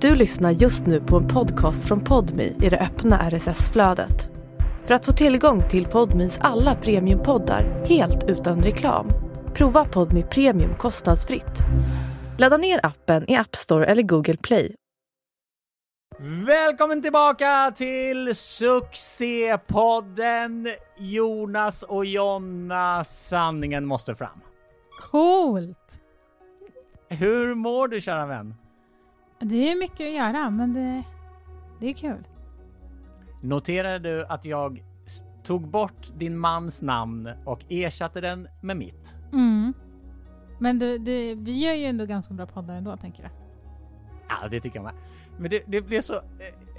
Du lyssnar just nu på en podcast från Podmi i det öppna RSS-flödet. För att få tillgång till Podmis alla premiumpoddar helt utan reklam, prova Podmi Premium kostnadsfritt. Ladda ner appen i App Store eller Google Play. Välkommen tillbaka till succépodden Jonas och Jonna, sanningen måste fram. Coolt! Hur mår du kära vän? Det är mycket att göra, men det, det är kul. Noterade du att jag tog bort din mans namn och ersatte den med mitt? Mm. Men det, det, vi gör ju ändå ganska bra poddar ändå, tänker jag. Ja, det tycker jag med. Men det, det blir så, eh,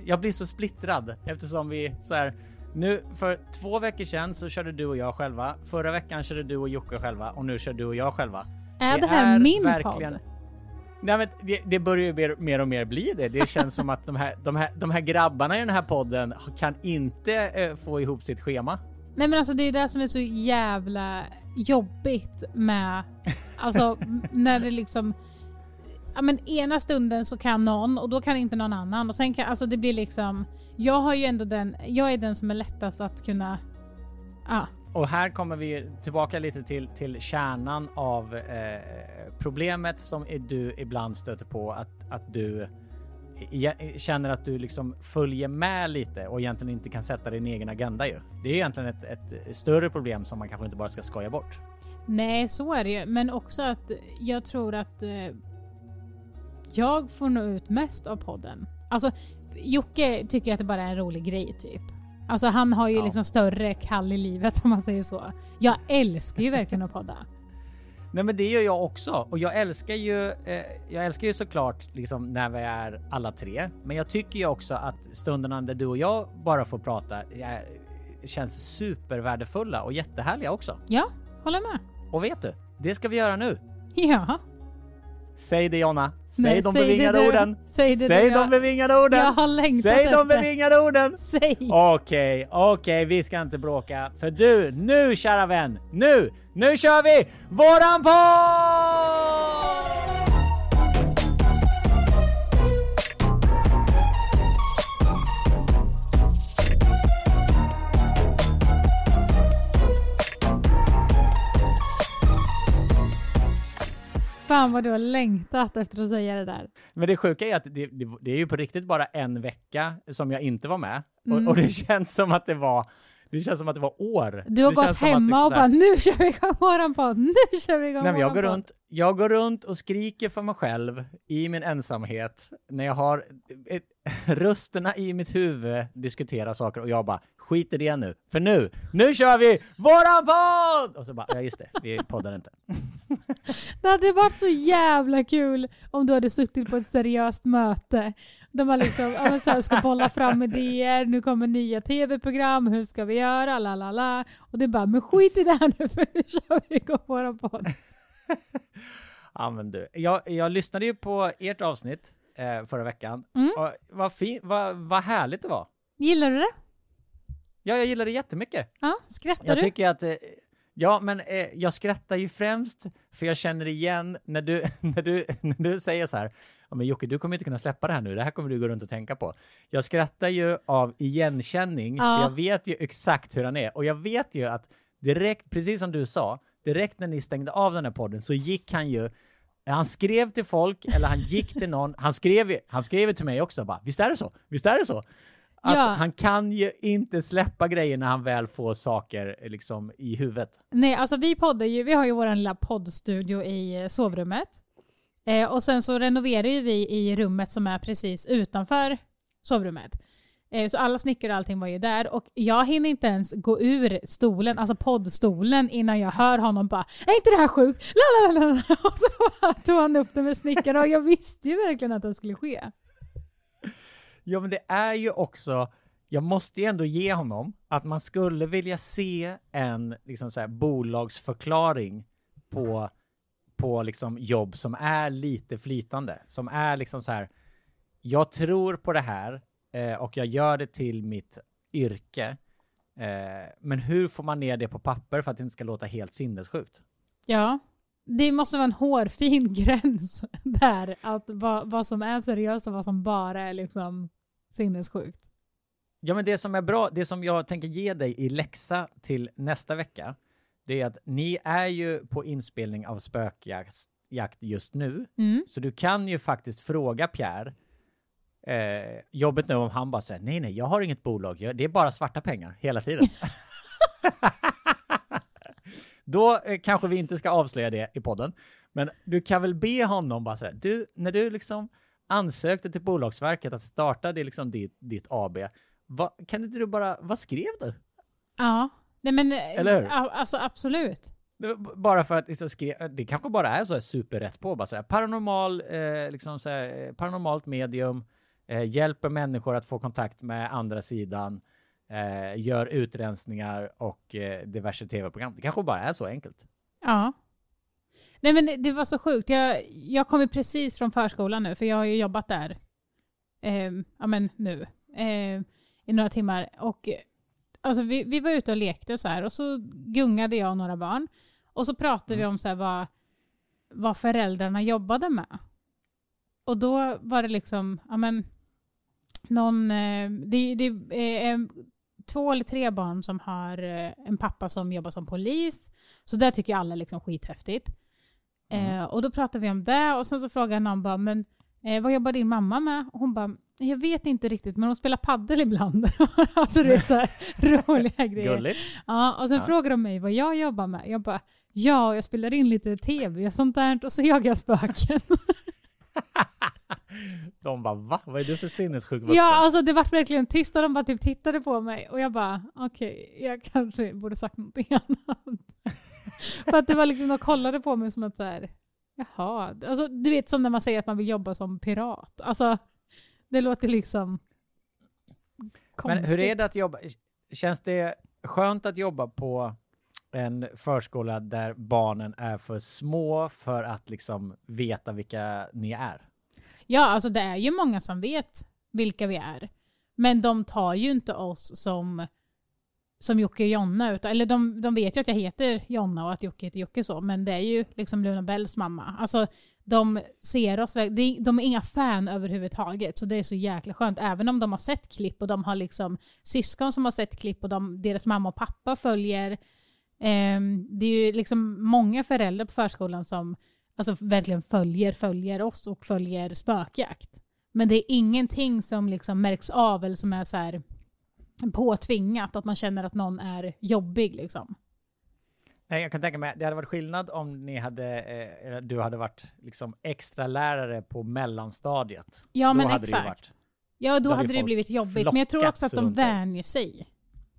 jag blir så splittrad eftersom vi så här. Nu för två veckor sedan så körde du och jag själva. Förra veckan körde du och Jocke själva och nu kör du och jag själva. Är det, här min verkligen- podd? Nej men det, det börjar ju mer, mer och mer bli det. Det känns som att de här, de, här, de här grabbarna i den här podden kan inte eh, få ihop sitt schema. Nej men alltså det är det som är så jävla jobbigt med, alltså när det liksom, ja men ena stunden så kan någon och då kan inte någon annan och sen kan, alltså det blir liksom, jag har ju ändå den, jag är den som är lättast att kunna, ja. Och här kommer vi tillbaka lite till, till kärnan av eh, problemet som du ibland stöter på att, att du känner att du liksom följer med lite och egentligen inte kan sätta din egen agenda ju. Det är egentligen ett, ett större problem som man kanske inte bara ska skoja bort. Nej, så är det ju. Men också att jag tror att eh, jag får nå ut mest av podden. Alltså, Jocke tycker att det bara är en rolig grej typ. Alltså han har ju Ja. liksom större kall i livet om man säger så. Jag älskar ju verkligen att podda. Nej men det gör jag också och jag älskar ju, eh, jag älskar ju såklart liksom när vi är alla tre. Men jag tycker ju också att stunderna där du och jag bara får prata är, känns supervärdefulla och jättehärliga också. Ja, håller med. Och vet du, det ska vi göra nu. Ja. Säg det Jonna, säg Nej, de säg det bevingade du. orden. Säg det Säg de Jag- bevingade orden. Jag har längtat Säg de efter. bevingade orden. Säg! Okej, okej, vi ska inte bråka. För du, nu kära vän, nu, nu kör vi våran podd! Fan vad du har längtat efter att säga det där. Men det sjuka är att det, det, det är ju på riktigt bara en vecka som jag inte var med. Mm. Och, och det känns som att det var, det känns som att det var år. Du har det gått hemma det- och bara nu kör vi igång våran podd, nu kör vi igång Nej, men jag, går podd. runt, jag går runt och skriker för mig själv i min ensamhet när jag har ett, rösterna i mitt huvud diskuterar saker och jag bara skit i det nu, för nu, nu kör vi våran podd! Och så bara, ja just det, vi poddar inte. Det hade varit så jävla kul om du hade suttit på ett seriöst möte där man liksom ja, så här, ska bolla fram idéer, nu kommer nya tv-program, hur ska vi göra, la la la. Och det är bara, men skit i det här nu för nu kör vi igång våran podd. Ja men du, jag, jag lyssnade ju på ert avsnitt eh, förra veckan. Mm. Och vad, fin, vad, vad härligt det var. Gillar du det? Ja, jag gillade det jättemycket. Ja, skrattar Jag du? tycker att, eh, ja men eh, jag skrattar ju främst för jag känner igen när du, när du, när du säger så här, ja men Jocke du kommer inte kunna släppa det här nu, det här kommer du gå runt och tänka på. Jag skrattar ju av igenkänning, Ja. för jag vet ju exakt hur han är och jag vet ju att direkt, precis som du sa, direkt när ni stängde av den här podden så gick han ju han skrev till folk, eller han gick till någon, han skrev, han skrev till mig också bara, visst är det så? Visst är det så? Att Ja. han kan ju inte släppa grejer när han väl får saker eh, liksom i huvudet. Nej, alltså vi poddar ju, vi har ju vår lilla poddstudio i eh, sovrummet. Eh, och sen så renoverar ju vi i rummet som är precis utanför sovrummet. Eh, så alla snickare och allting var ju där och jag hinner inte ens gå ur stolen, alltså poddstolen innan jag hör honom bara Är inte det här sjukt? Lalalala. Och så tog han upp det med snickaren och jag visste ju verkligen att det skulle ske. Ja, men det är ju också, jag måste ju ändå ge honom att man skulle vilja se en liksom så här, bolagsförklaring på, på liksom jobb som är lite flytande, som är liksom så här, jag tror på det här eh, och jag gör det till mitt yrke. Eh, men hur får man ner det på papper för att det inte ska låta helt sinnessjukt? Ja, det måste vara en hårfin gräns där. Att vad, vad som är seriöst och vad som bara är liksom sinnessjukt. Ja, men det som är bra, det som jag tänker ge dig i läxa till nästa vecka, det är att ni är ju på inspelning av spökjakt jakt just nu, Mm. så du kan ju faktiskt fråga Pierre eh, jobbet nu om han bara säger nej, nej, jag har inget bolag, jag, det är bara svarta pengar hela tiden. Då eh, kanske vi inte ska avslöja det i podden, men du kan väl be honom bara säga, du, när du liksom ansökte till Bolagsverket att starta det, liksom ditt, ditt AB, vad, kan inte du bara, vad skrev du? Ja, nej men Eller hur? alltså absolut. Bara för att liksom skrev, det kanske bara är så här superrätt på, bara så här, paranormal, eh, liksom så här, eh, paranormalt medium, eh, hjälper människor att få kontakt med andra sidan, eh, gör utrensningar och eh, diverse tv-program. Det kanske bara är så enkelt. Ja. Nej men det, det var så sjukt. Jag, jag kom ju precis från förskolan nu, för jag har ju jobbat där eh, ja, men nu eh, i några timmar. Och, alltså, vi, vi var ute och lekte och så här och så gungade jag och några barn. Och så pratade vi om så här, vad, vad föräldrarna jobbade med. Och då var det liksom, ja men, någon, eh, det, det är eh, två eller tre barn som har eh, en pappa som jobbar som polis. Så det tycker alla är liksom skithäftigt. Mm. Eh, och då pratade vi om det och sen så frågade någon bara, men eh, vad jobbar din mamma med? Och hon bara, jag vet inte riktigt men hon spelar paddel ibland. alltså det är så roliga grejer. Gulligt. Ja, och sen Ja. frågade de mig vad jag jobbar med. Jag bara, ja jag spelar in lite tv och sånt där och så jagar jag spöken. De bara, va? Vad är du för sinnessjuk vuxen? ja, alltså det vart verkligen tyst och de bara typ tittade på mig och jag bara, okej, jag kanske borde sagt någonting annat. För att det var liksom, de kollade på mig som att så här, jaha, alltså du vet som när man säger att man vill jobba som pirat. Alltså det låter liksom konstigt. Men hur är det att jobba? Känns det skönt att jobba på en förskola där barnen är för små för att liksom veta vilka ni är? Ja, alltså det är ju många som vet vilka vi är. Men de tar ju inte oss som, som Jocke och Jonna. Utan, eller de, de vet ju att jag heter Jonna och att Jocke heter Jocke så. Men det är ju liksom Luna Bells mamma. Alltså de ser oss, de är inga fan överhuvudtaget. Så det är så jäkla skönt. Även om de har sett klipp och de har liksom syskon som har sett klipp och de, deras mamma och pappa följer. Eh, det är ju liksom många föräldrar på förskolan som alltså verkligen följer, följer oss och följer spökjakt. Men det är ingenting som liksom märks av eller som är så här påtvingat, att man känner att någon är jobbig. Liksom. Nej, jag kan tänka mig, det hade varit skillnad om ni hade, eh, du hade varit liksom extra lärare på mellanstadiet. Ja Då men hade det exakt. varit- ja då, hade hade det blivit jobbigt. Men jag tror också att de vänjer sig.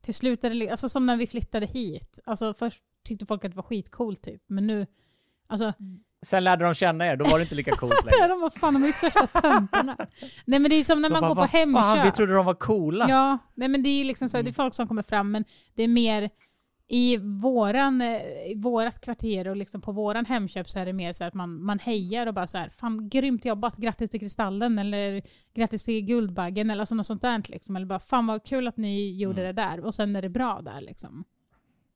Till slut är det alltså som när vi flyttade hit. Alltså först tyckte folk att det var skitcoolt typ. Men nu, alltså Sen lärde de känna er, då var det inte lika coolt längre. de var fan de är ju största töntarna. Nej men det är som när De man bara, går på "Vad fan, Hemköp. vi trodde de var coola. Ja, nej men det är liksom så här, det är Mm. folk som kommer fram men det är mer i våran, eh, i vårat kvarter och liksom på våran Hemköp så är det mer så här att man, man hejar och bara så här, fan grymt jobbat, grattis till Kristallen eller grattis till Guldbaggen eller alltså något sånt där liksom. Eller bara fan vad kul att ni gjorde Mm. det där och sen är det bra där liksom.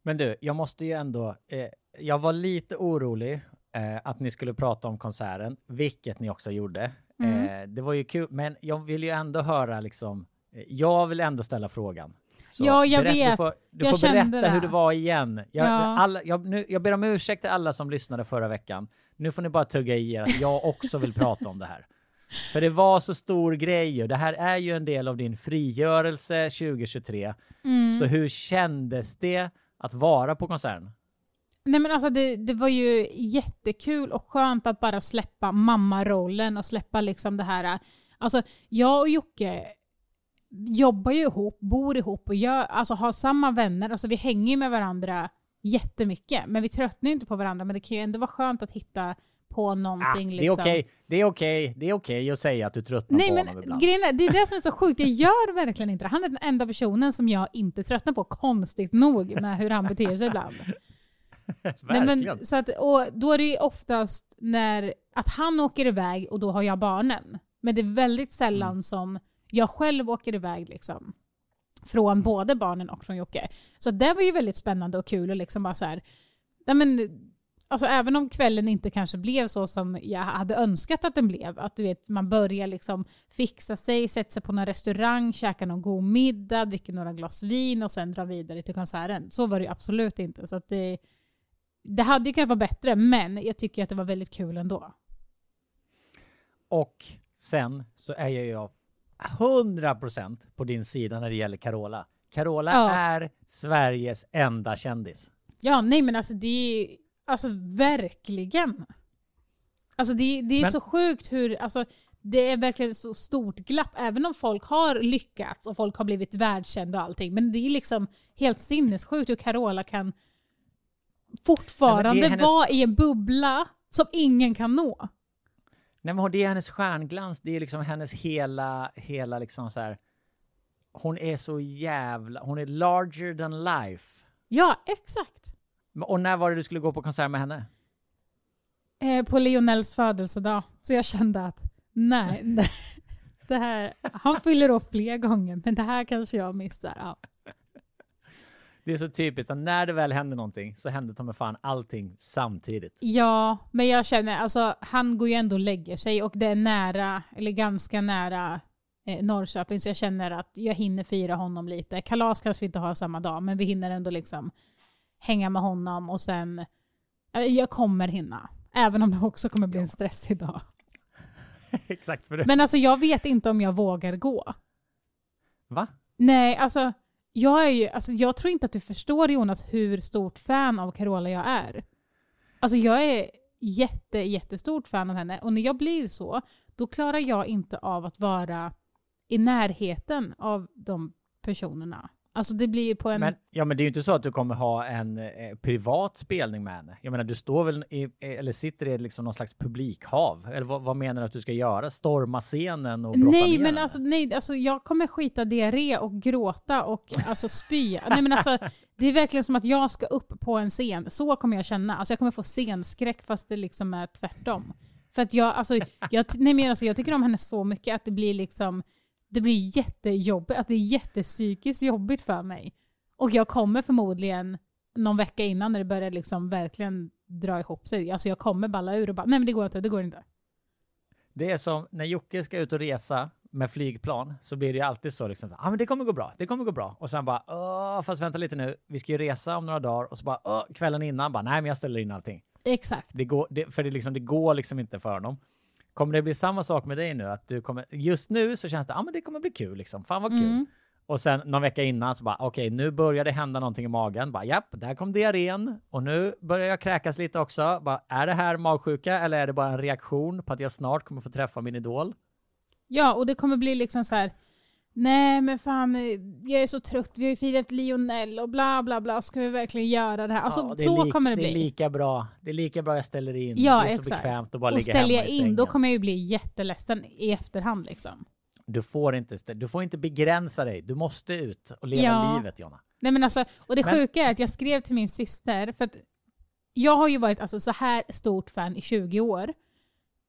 Men du, jag måste ju ändå, eh, jag var lite orolig eh, att ni skulle prata om konserten, vilket ni också gjorde. Mm. Eh, det var ju kul, men jag vill ju ändå höra liksom, eh, jag vill ändå ställa frågan. Så Ja, jag berätta- vet. Du får, du Jag får berätta det. hur det var igen. Jag, Ja. alla, jag, nu, jag ber om ursäkt till alla som lyssnade förra veckan. Nu får ni bara tugga i er att jag också vill prata om det här. För det var så stor grej och det här är ju en del av din frigörelse 2023. Mm. Så hur kändes det att vara på konserten? Nej men alltså det, det var ju jättekul och skönt att bara släppa mammarollen och släppa liksom det här. Alltså jag och Jocke jobbar ju ihop, bor ihop och gör, alltså har samma vänner. Alltså vi hänger ju med varandra jättemycket. Men vi tröttnar ju inte på varandra. Men det kan ju ändå vara skönt att hitta på Ah, någonting. det är liksom. det är okej, det är okej att säga att du tröttnar Nej på men honom ibland. grejen är, det är det som är så sjukt. Jag gör verkligen inte det. Han är den enda personen som jag inte tröttnar på, konstigt nog, med hur han beter sig ibland. Nej, men, så att, och då är det ju oftast när att han åker iväg och då har jag barnen. Men det är väldigt sällan Mm. som jag själv åker iväg liksom. Från Mm. både barnen och från Jocke. Så det var ju väldigt spännande och kul och liksom bara så här, nej men, alltså även om kvällen inte kanske blev så som jag hade önskat att den blev, att du vet, man börjar liksom fixa sig, sätta sig på någon restaurang, käka någon god middag, dricka några glas vin och sen dra vidare till konserten. Så var det ju absolut inte. Så att det, det hade ju kunnat vara bättre, men jag tycker att det var väldigt kul ändå. Och sen så är jag ju 100% på din sida när det gäller Carola. Carola Ja. är Sveriges enda kändis. Ja, nej men alltså det är alltså verkligen. Alltså det, det är Men- så sjukt hur, alltså det är verkligen så stort glapp, även om folk har lyckats och folk har blivit världskända och allting. Men det är liksom helt sinnessjukt hur Carola kan fortfarande Nej, hennes- vara i en bubbla som ingen kan nå. Nej men det är hennes stjärnglans, det är liksom hennes hela, hela liksom så här. Hon är så jävla, hon är larger than life. Ja, exakt. Och när var det du skulle gå på konsert med henne? Eh, på Lionels födelsedag. Så jag kände att nej, nej, det här, han fyller upp fler gånger men det här kanske jag missar. Ja. Det är så typiskt att när det väl händer någonting så händer ta mig fan allting samtidigt. Ja, men jag känner, alltså han går ju ändå och lägger sig och det är nära, eller ganska nära eh, Norrköping så jag känner att jag hinner fira honom lite. Kalas kanske vi inte har samma dag, men vi hinner ändå liksom hänga med honom och sen, eh, jag kommer hinna. Även om det också kommer bli en stressig dag. Exakt för det. Men alltså jag vet inte om jag vågar gå. Va? Nej, alltså jag är ju, alltså jag tror inte att du förstår Jonas hur stort fan av Carola jag är. Alltså jag är jätte, jättestort fan av henne och när jag blir så, då klarar jag inte av att vara i närheten av de personerna. Alltså det blir på en... Men, ja men det är ju inte så att du kommer ha en eh, privat spelning med henne. Jag menar du står väl i, eller sitter i liksom någon slags publikhav? Eller vad, vad menar du att du ska göra? Storma scenen och brotta Nej ner men henne? alltså, nej, alltså jag kommer skita diarré och gråta och alltså spy. nej men alltså det är verkligen som att jag ska upp på en scen. Så kommer jag känna. Alltså jag kommer få scenskräck fast det liksom är tvärtom. För att jag, alltså, jag, nej men alltså, jag tycker om henne så mycket att det blir liksom det blir jättejobbigt, att det är jättepsykiskt jobbigt för mig. Och jag kommer förmodligen någon vecka innan när det börjar liksom verkligen dra ihop sig. Alltså jag kommer balla ur och bara, nej men det går inte, det går inte. Det är som när Jocke ska ut och resa med flygplan så blir det ju alltid så liksom, ja ah, men det kommer gå bra, det kommer gå bra. Och sen bara, åh, fast vänta lite nu, vi ska ju resa om några dagar och så bara, åh, kvällen innan bara, nej men jag ställer in allting. Exakt. Det går, det, för det, liksom, det går liksom inte för honom. Kommer det bli samma sak med dig nu? Att du kommer, just nu så känns det, ja ah, men det kommer bli kul liksom, fan vad kul. Mm. Och sen någon vecka innan så bara, okej nu börjar det hända någonting i magen. Bara, japp, där kom diarrén. Och nu börjar jag kräkas lite också. Bara, är det här magsjuka eller är det bara en reaktion på att jag snart kommer få träffa min idol? Ja, och det kommer bli liksom så här. Nej men fan, eh, jag är så trött, vi har ju firat Lionel och bla bla bla, ska vi verkligen göra det här? Alltså Ja, det så lik- kommer det Det är bli. lika bra. Det är lika bra jag ställer in. Ja, det är så exakt. bekvämt att bara och ligga hemma ställer jag i in, sängen. då kommer jag ju bli jätteledsen i efterhand liksom. Du får inte, du får inte begränsa dig. Du måste ut och leva Ja. livet, Jonna. Nej men alltså, och det Men- sjuka är att jag skrev till min syster, för att jag har ju varit alltså, så här stort fan i 20 år.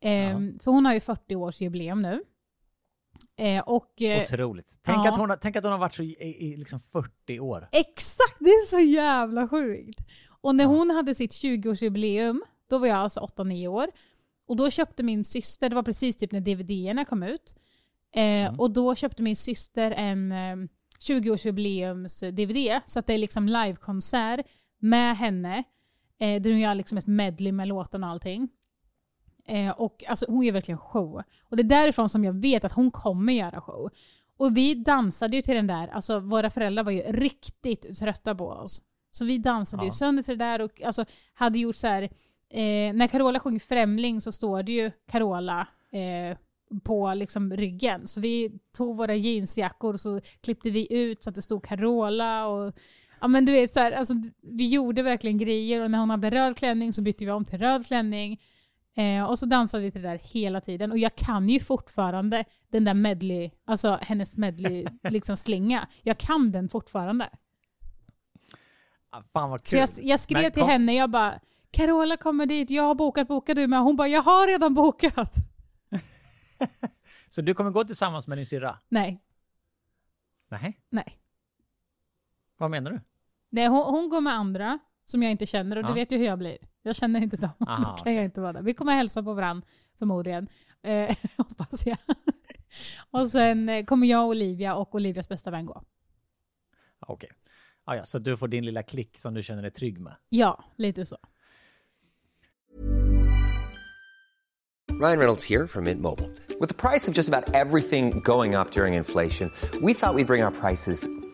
Ehm, För hon har ju 40 års jubileum nu. Eh, och, eh, Otroligt. Tänk, ja. att hon, tänk att hon har varit så i, i liksom 40 år. Exakt, det är så jävla sjukt. Och när Ja. hon hade sitt 20-årsjubileum, då var jag alltså 8-9 år. Och då köpte min syster, det var precis typ när DVD-erna kom ut. Eh, Mm. Och då köpte min syster en eh, 20-årsjubileums-DVD. Så att det är liksom livekonsert med henne. Eh, där hon gör liksom ett medley med låtarna och allting. Eh, och alltså, hon gör verkligen show. Och det är därifrån som jag vet att hon kommer göra show. Och vi dansade ju till den där, alltså våra föräldrar var ju riktigt trötta på oss. Så vi dansade ju Ja. sönder till det där och alltså, hade gjort så här, eh, när Carola sjunger Främling så står det ju Carola eh, på liksom ryggen. Så vi tog våra jeansjackor och så klippte vi ut så att det stod Carola och Ja men du vet så här, alltså, vi gjorde verkligen grejer och när hon hade röd klänning så bytte vi om till röd klänning. Eh, och så dansade vi till det där hela tiden. Och jag kan ju fortfarande den där medley, alltså hennes medley liksom slinga. Jag kan den fortfarande. Ah, Fan vad kul. Så jag, jag skrev Men till kom- henne, jag bara Carola kommer dit, jag har bokat, bokar du med? Hon bara, jag har redan bokat. Så du kommer gå tillsammans med din syrra? Nej, Nej. nej. Vad menar du? nej hon, hon går med andra. som jag inte känner och Ja. du vet ju hur jag blir. Jag känner inte dem. Aha, Då kan okej. jag inte vara där. Vi kommer hälsa på varandra förmodligen. Eh, hoppas jag. och sen eh, kommer jag, Olivia och Olivias bästa vän gå. Okej. Ah, ja, så du får din lilla klick som du känner dig trygg med. Ja, lite så. Ryan Reynolds here from Mint Mobile. With the price of just about everything going up during inflation, we thought we'd bring our prices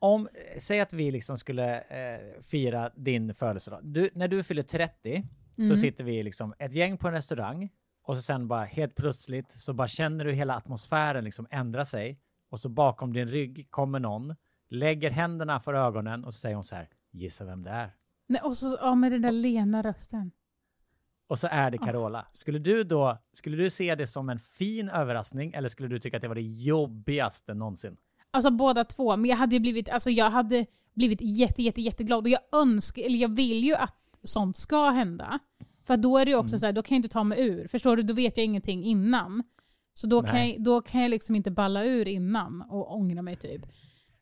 om, säg att vi liksom skulle eh, fira din födelsedag. Du, när du fyller 30 så sitter vi liksom ett gäng på en restaurang och så sen bara helt plötsligt så bara känner du hela atmosfären liksom ändra sig och så bakom din rygg kommer någon, lägger händerna för ögonen och så säger hon så här, gissa vem det är? Nej, och så ja, med den där lena rösten. Och så är det Carola. Skulle du då, skulle du se det som en fin överraskning eller skulle du tycka att det var det jobbigaste någonsin? Alltså båda två. Men jag hade ju blivit, alltså jag hade blivit jätte, jätte, jätteglad. Och jag önskar, eller jag vill ju att sånt ska hända. För då är det ju också så här, då kan jag inte ta mig ur. Förstår du? Då vet jag ingenting innan. Så då kan, jag, då kan jag liksom inte balla ur innan och ångra mig typ.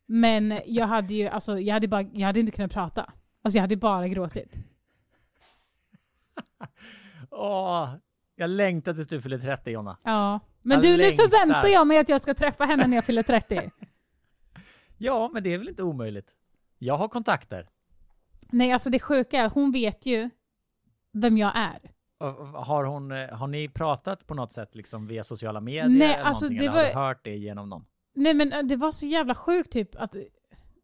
Men jag hade ju, alltså jag hade, bara, jag hade inte kunnat prata. Alltså jag hade bara gråtit. Åh, jag längtar tills du fyller 30 Jonna. Ja. Men Jag du, nu förväntar jag mig att jag ska träffa henne när jag fyller 30. Ja, men det är väl inte omöjligt. Jag har kontakter. Nej, alltså det sjuka är, hon vet ju vem jag är. Har, hon, eh, har ni pratat på något sätt liksom via sociala medier? Nej, eller alltså, någonting, det eller har du var- hört det genom någon? Nej men äh, det var så jävla sjukt typ att...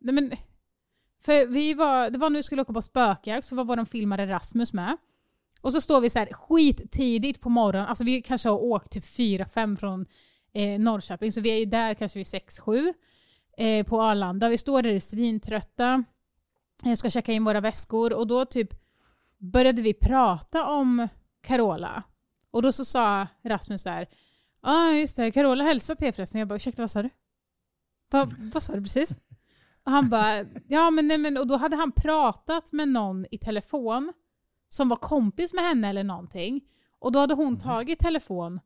Nej men... För vi var, det var när vi skulle åka på spökjakt så var vår filmare Rasmus med. Och så står vi så här skittidigt på morgonen, alltså vi kanske har åkt typ 4-5 från eh, Norrköping, så vi är ju där kanske vid 6-7 eh, på Arlanda. Vi står där svintrötta, eh, ska checka in våra väskor och då typ började vi prata om Carola. Och då så sa Rasmus här, ja ah, just det, Carola hälsade till er förresten. Jag bara, ursäkta vad sa du? Va, vad sa du precis? Och han bara, ja men nej men, och då hade han pratat med någon i telefon som var kompis med henne eller någonting. Och då hade hon tagit telefon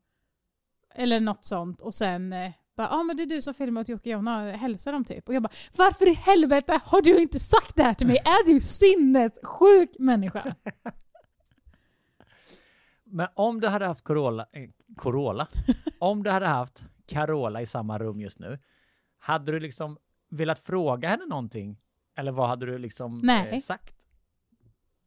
eller något sånt och sen eh, ja ah, men det är du som filmar åt Jocke och Jonna, hälsa dem typ. Och jag bara, varför i helvete har du inte sagt det här till mig? Är du sinnessjuk människa? Men om du hade haft Corolla, eh, Corolla, om du hade haft Carola i samma rum just nu, hade du liksom velat fråga henne någonting? Eller vad hade du liksom Nej. eh, sagt?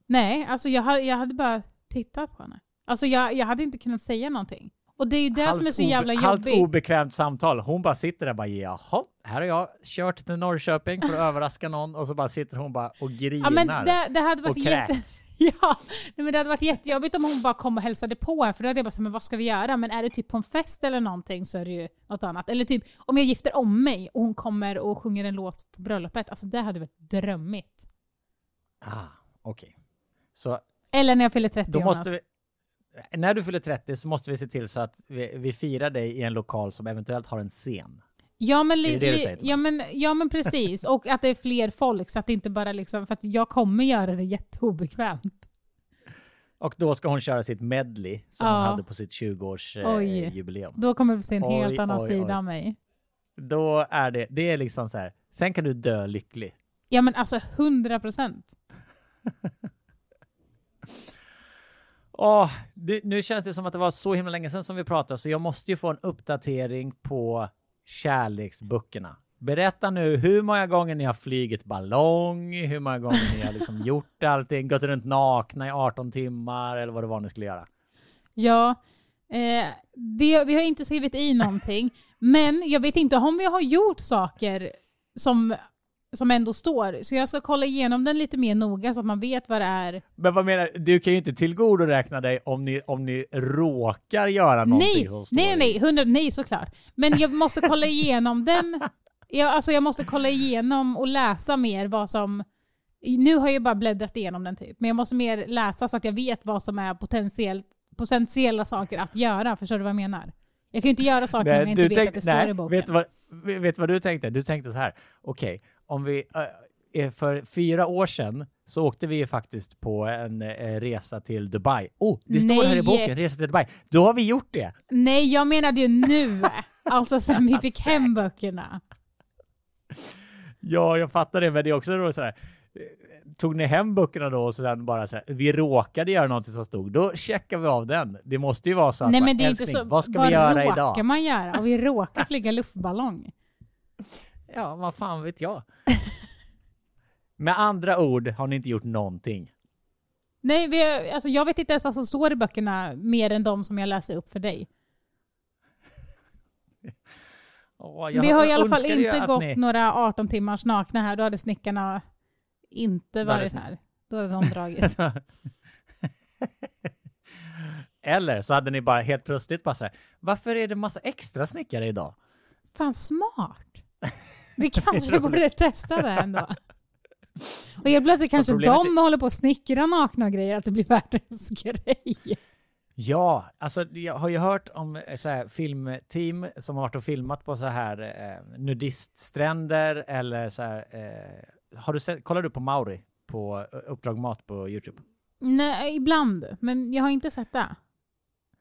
Nej, alltså jag, hade- jag hade bara tittat på henne. Alltså jag, jag hade inte kunnat säga någonting. Och det är ju det som är så jävla halvt jobbigt. obekvämt samtal. Hon bara sitter där och bara jaha, här har jag kört till Norrköping för att överraska någon och så bara sitter hon bara och grinar Ja, men det, det hade och varit jätte... kräks. Ja, nej, men det hade varit jättejobbigt om hon bara kom och hälsade på här, för då hade jag bara sagt, men vad ska vi göra? Men är det typ på en fest eller någonting så är det ju något annat. Eller typ om jag gifter om mig och hon kommer och sjunger en låt på bröllopet, alltså det hade varit drömmigt. Ah, okej. Så Eller när jag fyller 30 då Jonas. måste vi, när du fyller 30 så måste vi se till så att vi, vi firar dig i en lokal som eventuellt har en scen. Ja men, det det ja, men, ja men precis, och att det är fler folk så att det inte bara liksom, för att jag kommer göra det jätteobekvämt. Och då ska hon köra sitt medley som Ja. hon hade på sitt 20-års Oj. eh, jubileum. Då kommer vi se en helt Oj, annan oj, sida oj. av mig. Då är det, det är liksom så här, sen kan du dö lycklig. Ja men alltså 100 procent. Åh, det, nu känns det som att det var så himla länge sedan som vi pratade, så jag måste ju få en uppdatering på kärleksböckerna. Berätta nu hur många gånger ni har flugit ballong, hur många gånger ni har liksom gjort allting, gått runt nakna i 18 timmar eller vad det var ni skulle göra. Ja, eh, det, vi har inte skrivit i någonting. men jag vet inte om vi har gjort saker som, som ändå står. Så jag ska kolla igenom den lite mer noga så att man vet vad det är. Men vad menar du? Du kan ju inte tillgodoräkna dig om ni, om ni råkar göra någonting Nej, som står nej, i- nej, hundra, nej såklart. Men jag måste kolla igenom den. Jag, alltså jag måste kolla igenom och läsa mer vad som Nu har jag bara bläddrat igenom den typ, men jag måste mer läsa så att jag vet vad som är potentiellt, potentiella saker att göra. Förstår du vad jag menar? Jag kan ju inte göra saker om jag inte vet att det står nej, i boken. Vet du vad, vet vad du tänkte? Du tänkte så här, okej, om vi, äh, för fyra år sedan så åkte vi ju faktiskt på en eh, resa till Dubai. Oh, det står här i Nej. boken, resa till Dubai. Då har vi gjort det. Nej, jag menade ju nu. alltså sen vi fick hem böckerna. Ja, jag fattar det, men det är också då så här. Tog ni hem böckerna då och sen bara så här, vi råkade göra någonting som stod, då checkar vi av den. Det måste ju vara så att Nej bara, men det är inte "Älskling, så. vad ska vad vi göra råkar idag? man göra? Och vi råkar flyga luftballong. Ja, vad fan vet jag? Med andra ord har ni inte gjort någonting. Nej, vi, alltså jag vet inte ens vad som står i böckerna mer än de som jag läser upp för dig. Åh, vi har i alla fall inte gått ni- några 18 timmars nakna här. Då hade snickarna inte varit snick- här. Då hade de dragit. Eller så hade ni bara helt plötsligt bara så här, varför är det massa extra snickare idag? Fan smart. Vi kanske borde testa det ändå. Och helt plötsligt kanske de håller på att snickra nakna och grejer, att det blir världens grej. Ja, alltså jag har ju hört om eh, så här, filmteam som har varit och filmat på så här eh, nudiststränder eller så här. Eh, har du sett, kollar du på Mauri på eh, Uppdrag Mat på Youtube? Nej, ibland. Men jag har inte sett det.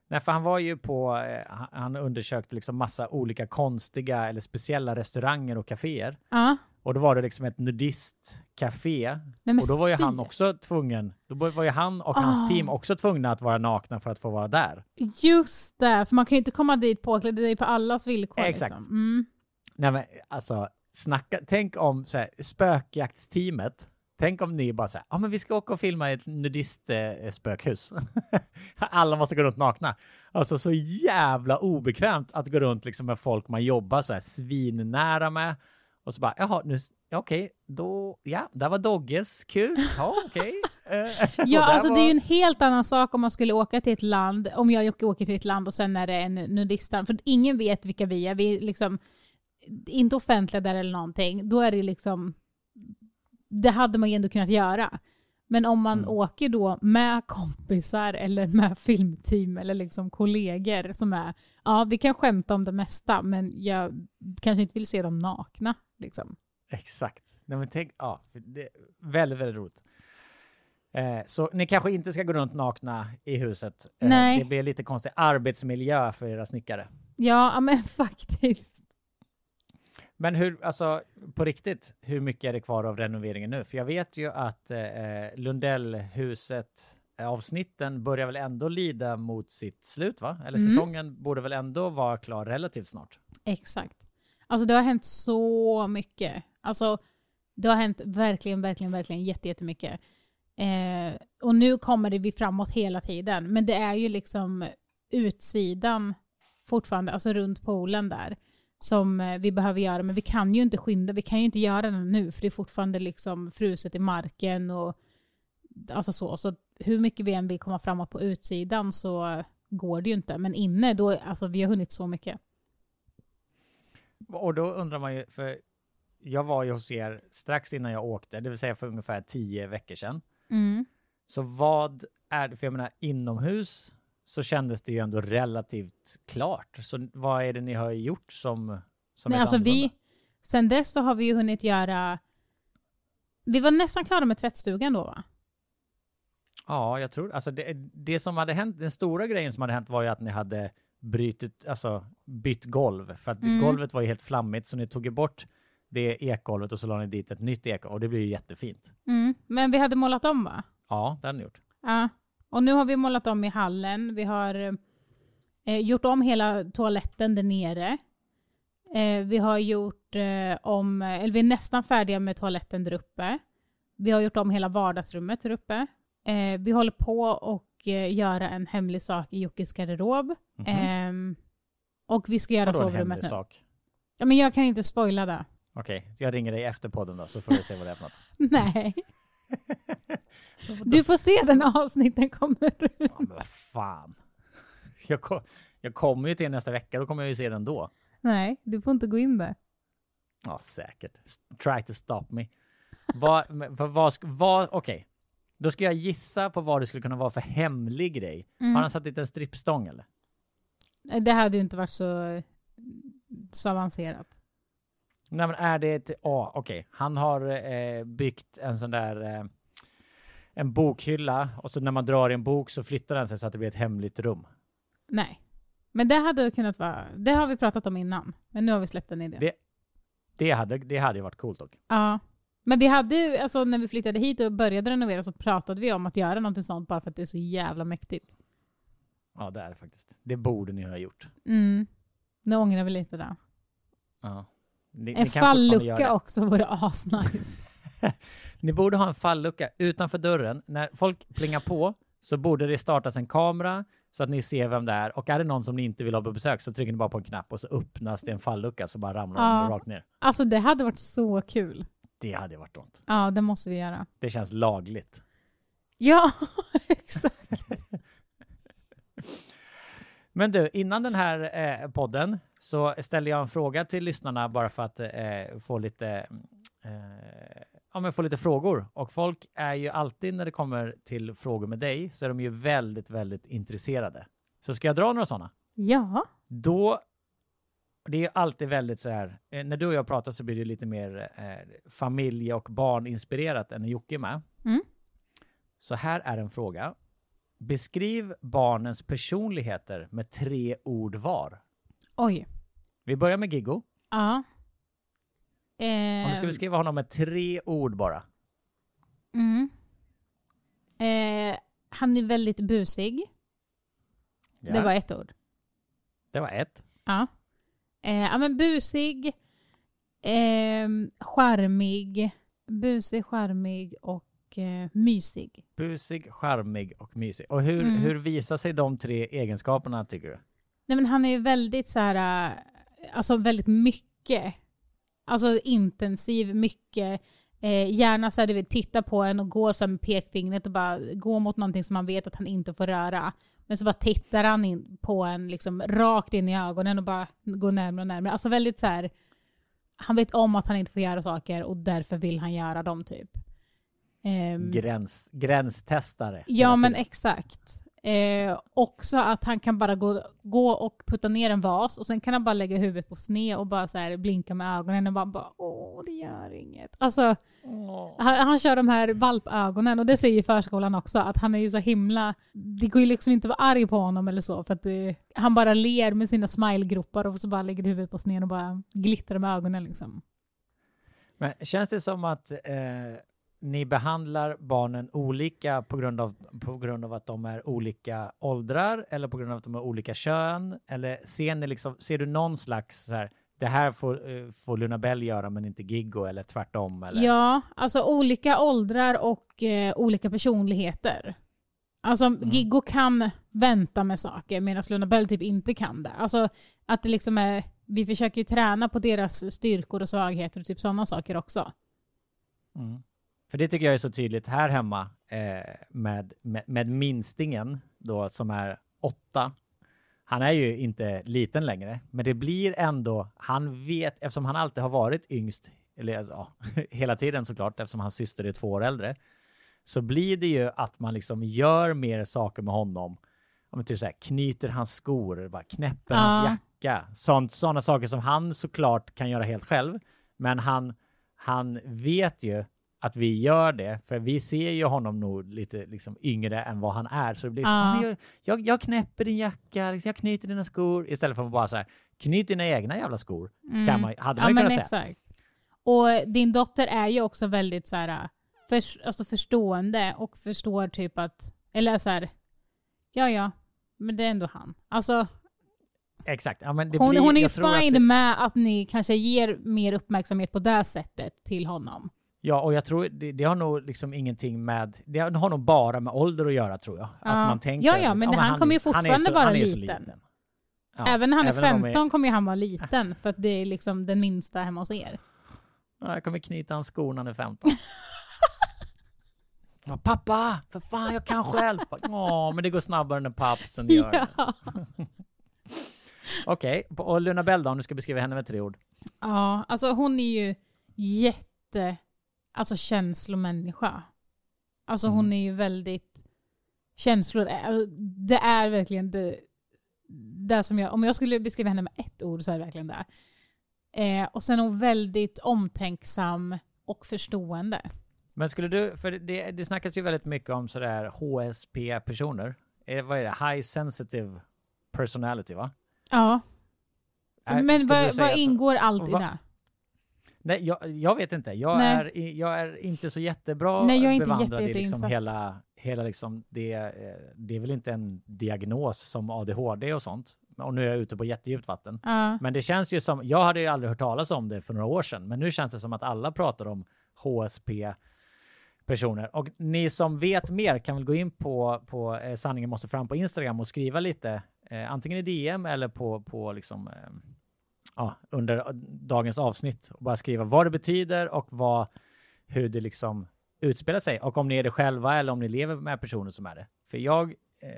Nej, för han var ju på, eh, han- undersökte liksom massa olika konstiga eller speciella restauranger och kaféer. Ja. Och då var det liksom ett nudistcafé. Nej, Och då var ju fy. han också tvungen, då var ju han och hans Ah. team också tvungna att vara nakna för att få vara där. Just det, för man kan ju inte komma dit påklädd. Det är ju på allas villkor. Exakt. Liksom. Mm. Nej men alltså, snacka, tänk om så här, spökjaktsteamet, tänk om ni bara säger, ja men vi ska åka och filma i ett nudistspökhus. Alla måste gå runt nakna. Alltså så jävla obekvämt att gå runt liksom med folk man jobbar så här svinnära med. Och så bara, jaha, nu, ja, okej, då, ja, där var Dogges, kul, ja okej. Eh, Ja, där alltså det är ju var- en helt annan sak om man skulle åka till ett land, om jag åker till ett land och sen är det en nudiststrand. För ingen vet vilka vi är. Vi är liksom inte offentliga där eller någonting. Då är det liksom, det hade man ju ändå kunnat göra. Men om man Mm. åker då med kompisar eller med filmteam eller liksom kollegor som är, ja vi kan skämta om det mesta men jag kanske inte vill se dem nakna. Liksom. Exakt. Nej, men tänk, ja, det är väldigt, väldigt roligt. Eh, så ni kanske inte ska gå runt nakna i huset. Eh, Nej. Det blir lite konstig arbetsmiljö för era snickare. Ja, ja, men faktiskt. Men hur, alltså på riktigt, hur mycket är det kvar av renoveringen nu? För jag vet ju att eh, Lundellhuset eh, avsnitten börjar väl ändå lida mot sitt slut va? Eller Mm. säsongen borde väl ändå vara klar relativt snart? Exakt. Alltså det har hänt så mycket. Alltså det har hänt verkligen, verkligen, verkligen jätte- jättemycket. Eh, och nu kommer det vi framåt hela tiden. Men det är ju liksom utsidan fortfarande, alltså runt poolen där, som eh, vi behöver göra. Men vi kan ju inte skynda, vi kan ju inte göra det nu för det är fortfarande liksom fruset i marken och alltså så. Så hur mycket vi än vill komma framåt på utsidan så går det ju inte. Men inne, då, alltså vi har hunnit så mycket. Och då undrar man ju, för jag var ju hos er strax innan jag åkte, det vill säga för ungefär tio veckor sedan. Mm. Så vad är det, för jag menar inomhus så kändes det ju ändå relativt klart. Så vad är det ni har gjort som, som Nej, är så alltså vi, sen dess så har vi ju hunnit göra... Vi var nästan klara med tvättstugan då va? Ja, jag tror, alltså det, det som hade hänt, den stora grejen som hade hänt var ju att ni hade brytit, alltså bytt golv. För att Mm. golvet var ju helt flammigt så ni tog ju bort det ekgolvet och så la ni dit ett nytt ek och det blev ju jättefint. Mm. Men vi hade målat om va? Ja, det hade ni gjort. Ja. Och nu har vi målat om i hallen. Vi har eh, gjort om hela toaletten där nere. Eh, vi har gjort eh, om, eller vi är nästan färdiga med toaletten där uppe. Vi har gjort om hela vardagsrummet där uppe. Eh, vi håller på och eh, göra en hemlig sak i Jockes garderob. Mhm. Ehm, och vi ska göra Vadå sovrummet nu. sak? Ja, men jag kan inte spoila det. Okej, jag ringer dig efter podden då så får du se vad det är för något. Nej. Du får se den när avsnitten kommer ut. Ja, men vad fan. Jag, kom, jag kommer ju till nästa vecka, då kommer jag ju se den då. Nej, du får inte gå in där. Ja, säkert. Try to stop me. vad, vad, vad okej. Då ska jag gissa på vad det skulle kunna vara för hemlig grej. Mm. Har han satt dit en strippstång eller? Det hade ju inte varit så, så avancerat. Nej men är det ett, ja okej. Han har eh, byggt en sån där, eh, en bokhylla och så när man drar i en bok så flyttar den sig så att det blir ett hemligt rum. Nej. Men det hade kunnat vara, det har vi pratat om innan. Men nu har vi släppt den idén. Det- Det hade, det hade varit coolt dock. Ja. Men vi hade ju- alltså när vi flyttade hit och började renovera så pratade vi om att göra något sånt bara för att det är så jävla mäktigt. Ja det är det faktiskt. Det borde ni ha gjort. Mm. Nu ångrar vi lite där. Ja. Ni, En ni fallucka också vore asnice. Ni borde ha en fallucka utanför dörren. När folk plingar på så borde det startas en kamera så att ni ser vem det är. Och är det någon som ni inte vill ha på besök så trycker ni bara på en knapp och så öppnas det en fallucka så bara ramlar Ja. de rakt ner. Alltså det hade varit så kul. Det hade varit något. Ja, det måste vi göra. Det känns lagligt. Ja, exakt. Men du, innan den här eh, podden så ställer jag en fråga till lyssnarna bara för att eh, få lite eh, ja, men få lite frågor. Och folk är ju alltid när det kommer till frågor med dig så är de ju väldigt, väldigt intresserade. Så ska jag dra några sådana? Ja. Då, det är ju alltid väldigt så här, eh, när du och jag pratar så blir det lite mer eh, familje och barninspirerat än när Jocke är med. Mm. Så här är en fråga. Beskriv barnens personligheter med tre ord var. Oj. Vi börjar med Giggo. Ja. Om du ska Eh, beskriva honom med tre ord bara. mm. eh, han är väldigt busig. Ja, Det var ett ord. det var ett. Ja. Eh, ja men busig, eh, charmig, busig, charmig och eh, mysig. Busig, charmig och mysig. Och hur, Mm. hur visar sig de tre egenskaperna tycker du? Nej men han är ju väldigt så här, äh, alltså väldigt mycket. Alltså intensiv, mycket. Eh, gärna så här, du vet, titta på en och går så med pekfingret och bara gå mot någonting som man vet att han inte får röra. Men så bara tittar han in på en liksom rakt in i ögonen och bara går närmare och närmare. Alltså väldigt så här, han vet om att han inte får göra saker och därför vill han göra dem typ. Ehm, Gräns, gränstestare. Ja men exakt. Eh, också att han kan bara gå, gå och putta ner en vas och sen kan han bara lägga huvudet på sned och bara så här blinka med ögonen och bara, bara åh det gör inget. Alltså han, han kör de här valpögonen och det säger ju förskolan också att han är ju så himla, det går ju liksom inte att vara arg på honom eller så för att det, han bara ler med sina smilegropar och så bara lägger huvudet på sned och bara glittrar med ögonen liksom. Men känns det som att eh, ni behandlar barnen olika på grund, av, på grund av att de är olika åldrar eller på grund av att de är olika kön? Eller ser, ni liksom, ser du någon slags så här, det här får, eh, får Luna Bell göra men inte Giggo eller tvärtom? Eller? Ja, alltså olika åldrar och eh, olika personligheter. Alltså Giggo kan vänta med saker medan Luna Bell typ inte kan det. Alltså att det liksom är, vi försöker ju träna på deras styrkor och svagheter och typ sådana saker också. Mm. För det tycker jag är så tydligt här hemma eh, med, med, med minstingen då som är åtta. Han är ju inte liten längre, men det blir ändå, han vet, eftersom han alltid har varit yngst, eller ja, hela tiden såklart, eftersom hans syster är två år äldre, så blir det ju att man liksom gör mer saker med honom. Ja, men typ så här, knyter hans skor, bara knäpper Ja. hans jacka. Sånt, sådana saker som han såklart kan göra helt själv. Men han, han vet ju att vi gör det, för vi ser ju honom nog lite liksom yngre än vad han är. Så det blir så. "Ah, jag, jag, jag knäpper din jacka, liksom, jag knyter dina skor, istället för att bara så här, knyt dina egna jävla skor. Kan man, hade man Mm. ja ju kunnat säga. exakt. Och din dotter är ju också väldigt så här, för, alltså förstående och förstår typ att, eller så här, ja ja, men det är ändå han. Alltså Exakt. Ja, hon, blir, hon är ju tror att fine det- med att ni kanske ger mer uppmärksamhet på det sättet till honom. Ja, och jag tror det, det har nog liksom ingenting med, det har nog bara med ålder att göra tror jag. Att Ja. man tänker, Ja, ja, men han är- kommer ju han är fortfarande så- vara han är så liten. Ja, även när han är även de 15 kommer ju han vara liten för att det är liksom den minsta hemma hos er. Ja, jag kommer knyta hans skor när han är 15. Ja, pappa, för fan jag kan själv. Ja, men det går snabbare när pappsen gör. Ja. Okej, och Luna Bell då, om du ska beskriva henne med tre ord. ja, alltså hon är ju jätte alltså känslomänniska. Alltså Mm. hon är ju väldigt, känslor, är, det är verkligen det, det som jag, om jag skulle beskriva henne med ett ord så är det verkligen det. Eh, och sen är hon väldigt omtänksam och förstående. Men skulle du, för det, det snackas ju väldigt mycket om sådär HSP-personer. Eh, vad är det? High sensitive personality va? Ja. Är- Men skulle du vad, vad ingår allt i det? Nej, jag, jag vet inte. Jag, Nej. är, jag är inte så jättebra Nej, jag är inte bevandrad jätte- i liksom hela, hela liksom det, eh, det är väl inte en diagnos som ADHD och sånt. Och nu är jag ute på jättedjupt vatten. Ja. Men det känns ju som, jag hade ju aldrig hört talas om det för några år sedan, men nu känns det som att alla pratar om HSP personer. Och ni som vet mer kan väl gå in på, på eh, Sanningen måste fram på Instagram och skriva lite, eh, antingen i DM eller på, på liksom, eh, ja, under dagens avsnitt och bara skriva vad det betyder och vad, hur det liksom utspelar sig och om ni är det själva eller om ni lever med personer som är det. För jag, eh,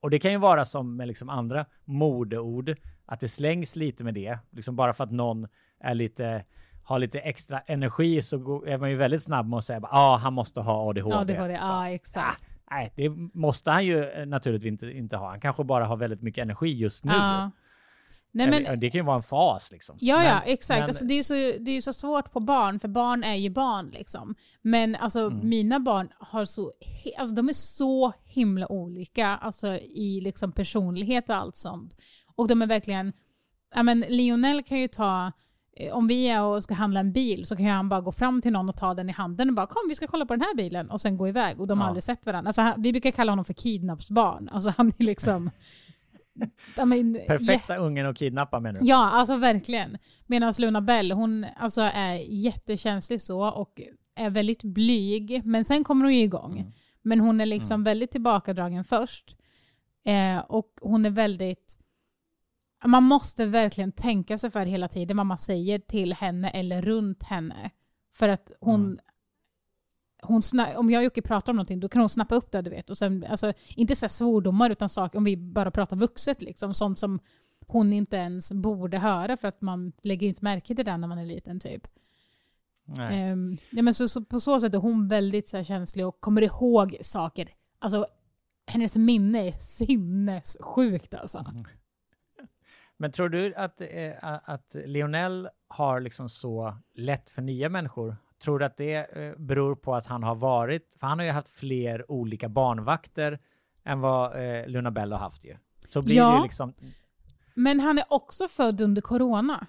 och det kan ju vara som med liksom andra modeord, att det slängs lite med det, liksom bara för att någon är lite har lite extra energi så är man ju väldigt snabb med att säga ah, han måste ha ADHD. Ja, det. Ja, exakt. Nej, det måste han ju eh, naturligtvis inte, inte ha. Han kanske bara har väldigt mycket energi just nu. Ja. Nej, men, det kan ju vara en fas liksom. Ja, ja, exakt. men- alltså, det, är så, det är så svårt på barn, för barn är ju barn. liksom. Men alltså, Mm. mina barn har så, alltså, de är så himla olika alltså, i liksom, personlighet och allt sånt. Och de är verkligen... Ja, men Lionel kan ju ta... eh, Om vi är och ska handla en bil så kan han bara gå fram till någon och ta den i handen och bara kom vi ska kolla på den här bilen och sen gå iväg och de har Ja. aldrig sett varandra. Alltså, han, vi brukar kalla honom för kidnappsbarn. Alltså han är liksom... Men, Perfekta ungen att kidnappa menar du? Ja, alltså verkligen. Medan Luna Bell, hon alltså, är jättekänslig så och är väldigt blyg. Men sen kommer hon ju igång. Mm. Men hon är liksom väldigt tillbakadragen först. Eh, och hon är väldigt... Man måste verkligen tänka sig för hela tiden vad man säger till henne eller runt henne. För att hon... Mm. Hon om jag och Jocke pratar om någonting, då kan hon snappa upp det, du vet. Och sen, alltså, inte så svordomar, utan saker, om vi bara pratar vuxet, liksom, sånt som hon inte ens borde höra för att man lägger inte märke till det när man är liten. typ. Nej. Ehm, ja, men så, så på så sätt är hon väldigt så här, känslig och kommer ihåg saker. Alltså, hennes minne är sinnessjukt alltså. Mm. Men tror du att, eh, att Lionel har liksom så lätt för nya människor? Tror du att det eh, beror på att han har varit, för han har ju haft fler olika barnvakter än vad eh, Luna Bell har haft ju. Så blir Ja. det ju liksom, Men han är också född under corona.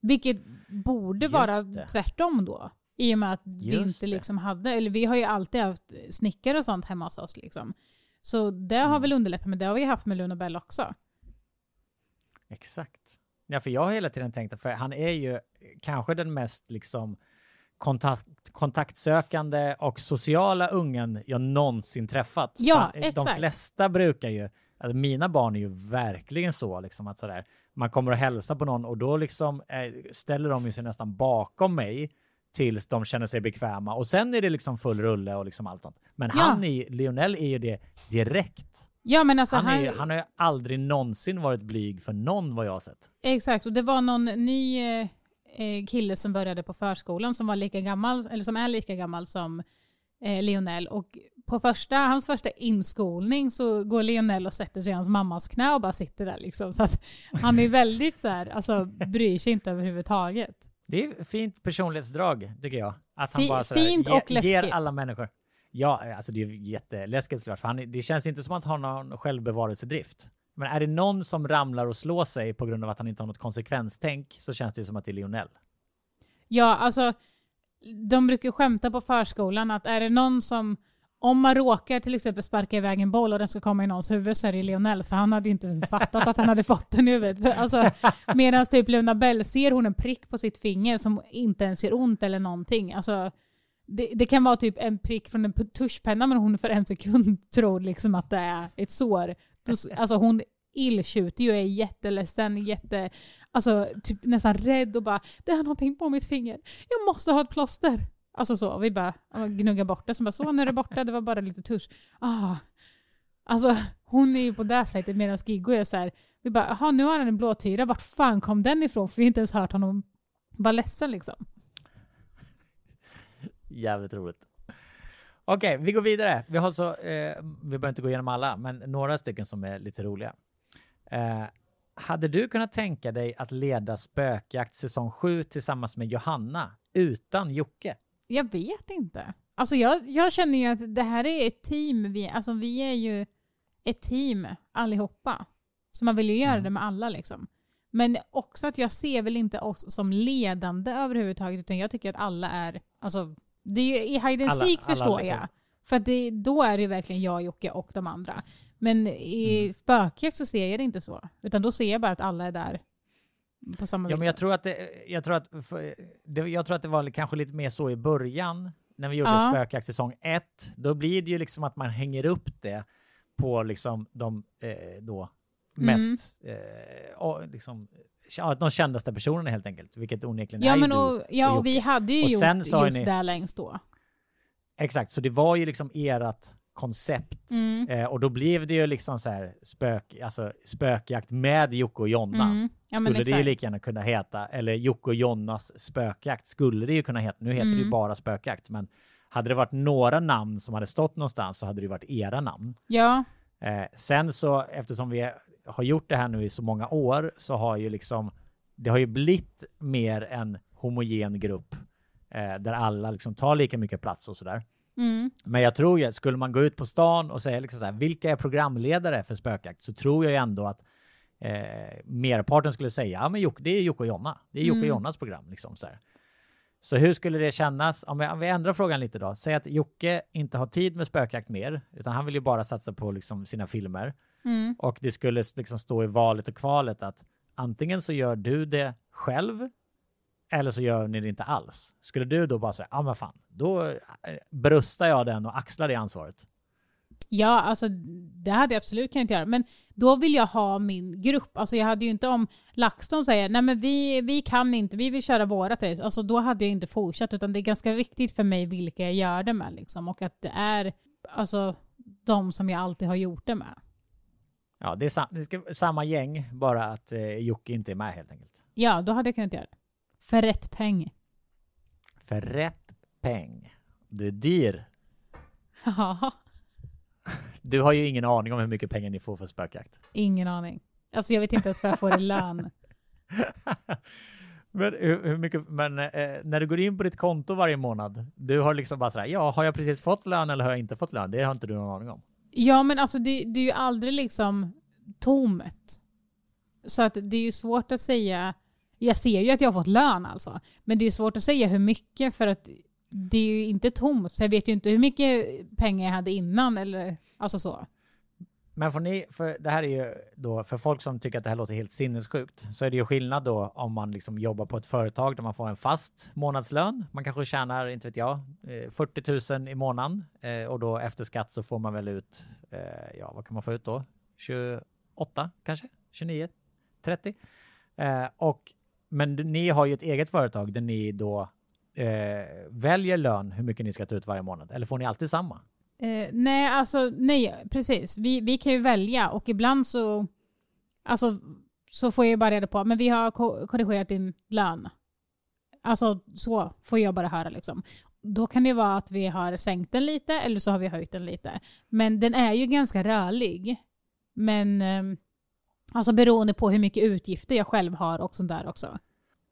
Vilket borde Just vara det. tvärtom då. I och med att vi Just inte det. liksom hade, eller vi har ju alltid haft snickare och sånt hemma hos oss. Liksom. Så det har Mm. väl underlättat, men det har vi haft med Luna Bell också. exakt. Ja, för jag har hela tiden tänkt att för han är ju kanske den mest liksom kontakt, kontaktsökande och sociala ungen jag någonsin träffat. Ja, Fan, De exakt. flesta brukar ju, alltså mina barn är ju verkligen så liksom att sådär, man kommer och hälsa på någon och då liksom eh, ställer de sig nästan bakom mig tills de känner sig bekväma och sen är det liksom full rulle och liksom allt sånt. Men Ja. han är, Lionel är ju det direkt. Ja, men alltså Han, han, ju- han har ju aldrig någonsin varit blyg för någon vad jag har sett. Exakt, och det var någon ny eh, eh, kille som började på förskolan som var lika gammal, eller som är lika gammal som eh, Lionel. Och på första, hans första inskolning så går Lionel och sätter sig i hans mammas knä och bara sitter där. Liksom. Så att han är väldigt så här, alltså bryr sig inte överhuvudtaget. Det är fint personlighetsdrag tycker jag. Att han Fi- bara sådär, fint ge- och läskigt. ger alla människor. Ja, alltså det är jätteläskigt såklart. För han, det känns inte som att han har någon självbevarelsedrift. Men är det någon som ramlar och slår sig på grund av att han inte har något konsekvenstänk så känns det ju som att det är Lionel. Ja, alltså de brukar skämta på förskolan att är det någon som, om man råkar till exempel sparka iväg en boll och den ska komma i någons huvud så är det Lionels, för han hade inte ens fattat att han hade fått den i huvudet. Alltså, Medan typ Luna Bell ser hon en prick på sitt finger som inte ens gör ont eller någonting. Alltså, det, det kan vara typ en prick från en tuschpenna men hon för en sekund tror liksom att det är ett sår. Alltså hon illtjuter ju, är jätteledsen, jätte, alltså typ nästan rädd och bara det är någonting på mitt finger. Jag måste ha ett plåster. Alltså så, och vi bara gnuggar bort det. Så bara så, nu är det borta, det var bara lite tusch. Ah. Alltså hon är ju på det sättet medan Giggo är så här, vi bara jaha nu har han en blåtyra, vart fan kom den ifrån? För vi har inte ens hört honom vara ledsen liksom. Jävligt roligt. Okej, vi går vidare. Vi har så, eh, vi behöver inte gå igenom alla, men några stycken som är lite roliga. Eh, hade du kunnat tänka dig att leda Spökjakt säsong 7 tillsammans med Johanna utan Jocke? Jag vet inte. Alltså jag, jag känner ju att det här är ett team. Vi, alltså vi är ju ett team allihopa. Så man vill ju göra Mm. det med alla liksom. Men också att jag ser väl inte oss som ledande överhuvudtaget utan jag tycker att alla är, alltså det är ju, i hide and Alla- seek alla förstår lika. jag. För det, då är det verkligen jag, Jocke och de andra. Men i Mm. spökjakt så ser jag det inte så. Utan då ser jag bara att alla är där på samma Ja, men jag tror att det, jag tror att, för, det, jag tror att det var kanske lite mer så i början när vi gjorde Ja. Spökjakt säsong 1. Då blir det ju liksom att man hänger upp det på liksom de eh, då Mm. mest, eh, och liksom, ja, de kändaste personerna helt enkelt, vilket onekligen Ja, är men ju och, du ja, och och vi hade ju Och gjort sen just ni- där längst då. Exakt, så det var ju liksom ert koncept. Mm. Eh, och då blev det ju liksom så här spök, alltså spökjakt med Jocke och Jonna. Mm. Ja, skulle det ju lika gärna kunna heta, eller Jocke och Jonnas spökjakt skulle det ju kunna heta. Nu heter det ju Mm. bara spökjakt, men hade det varit några namn som hade stått någonstans så hade det ju varit era namn. Ja, Eh, sen så, eftersom vi har gjort det här nu i så många år, så har ju liksom, det har ju blivit mer en homogen grupp eh, där alla liksom tar lika mycket plats och sådär. mm. Men jag tror ju, skulle man gå ut på stan och säga liksom så här, vilka är programledare för spökjakt? Så tror jag ju ändå att eh, merparten skulle säga, ja men Jocke, det är Jocke och Jonna. Det är Jocke och Mm. Jonnas program. Liksom, så, här. så hur skulle det kännas, om vi, om vi ändrar frågan lite då, säg att Jocke inte har tid med spökjakt mer, utan han vill ju bara satsa på liksom, sina filmer. Mm. Och det skulle liksom stå i valet och kvalet att antingen så gör du det själv eller så gör ni det inte alls. Skulle du då bara säga, ja men fan, då eh, bröstar jag den och axlar det ansvaret. Ja, alltså det hade jag absolut kunnat göra. Men då vill jag ha min grupp. Alltså jag hade ju inte om LaxTon säger nej men vi, vi kan inte, vi vill köra vårat race. Alltså då hade jag inte fortsatt. Utan det är ganska viktigt för mig vilka jag gör det med. Liksom. Och att det är alltså de som jag alltid har gjort det med. Ja, det är, sam- det ska, samma gäng, bara att eh, Jocke inte är med helt enkelt. Ja, då hade jag kunnat göra det. För rätt peng. För rätt peng. Du är dyr. Ja, Du har ju ingen aning om hur mycket pengar ni får för spökjakt. ingen aning. Alltså jag vet inte ens vad jag får i lön. Men, hur, hur mycket, men eh, när du går in på ditt konto varje månad, du har liksom bara sådär, ja, har jag precis fått lön eller har jag inte fått lön? Det har inte du någon aning om. Ja, men alltså det, det är ju aldrig liksom tomt. Så att det är ju svårt att säga. Jag ser ju att jag har fått lön alltså. Men det är ju svårt att säga hur mycket för att det är ju inte tomt. Så jag vet ju inte hur mycket pengar jag hade innan eller alltså så. Men får ni, för det här är ju då, för folk som tycker att det här låter helt sinnessjukt, så är det ju skillnad då om man liksom jobbar på ett företag där man får en fast månadslön. Man kanske tjänar, inte vet jag, eh, 40 000 i månaden eh, och då efter skatt så får man väl ut, eh, ja vad kan man få ut då? 28 kanske? 29? 30? Och, men ni har ju ett eget företag där ni då eh, väljer lön hur mycket ni ska ta ut varje månad, eller får ni alltid samma? Eh, nej, alltså nej, precis. Vi, vi kan ju välja och ibland så, alltså, så får jag ju bara reda på men vi har ko- korrigerat din lön. Alltså så får jag bara höra liksom. Då kan det vara att vi har sänkt den lite eller så har vi höjt den lite. Men den är ju ganska rörlig. Men eh, alltså beroende på hur mycket utgifter jag själv har och sånt där också.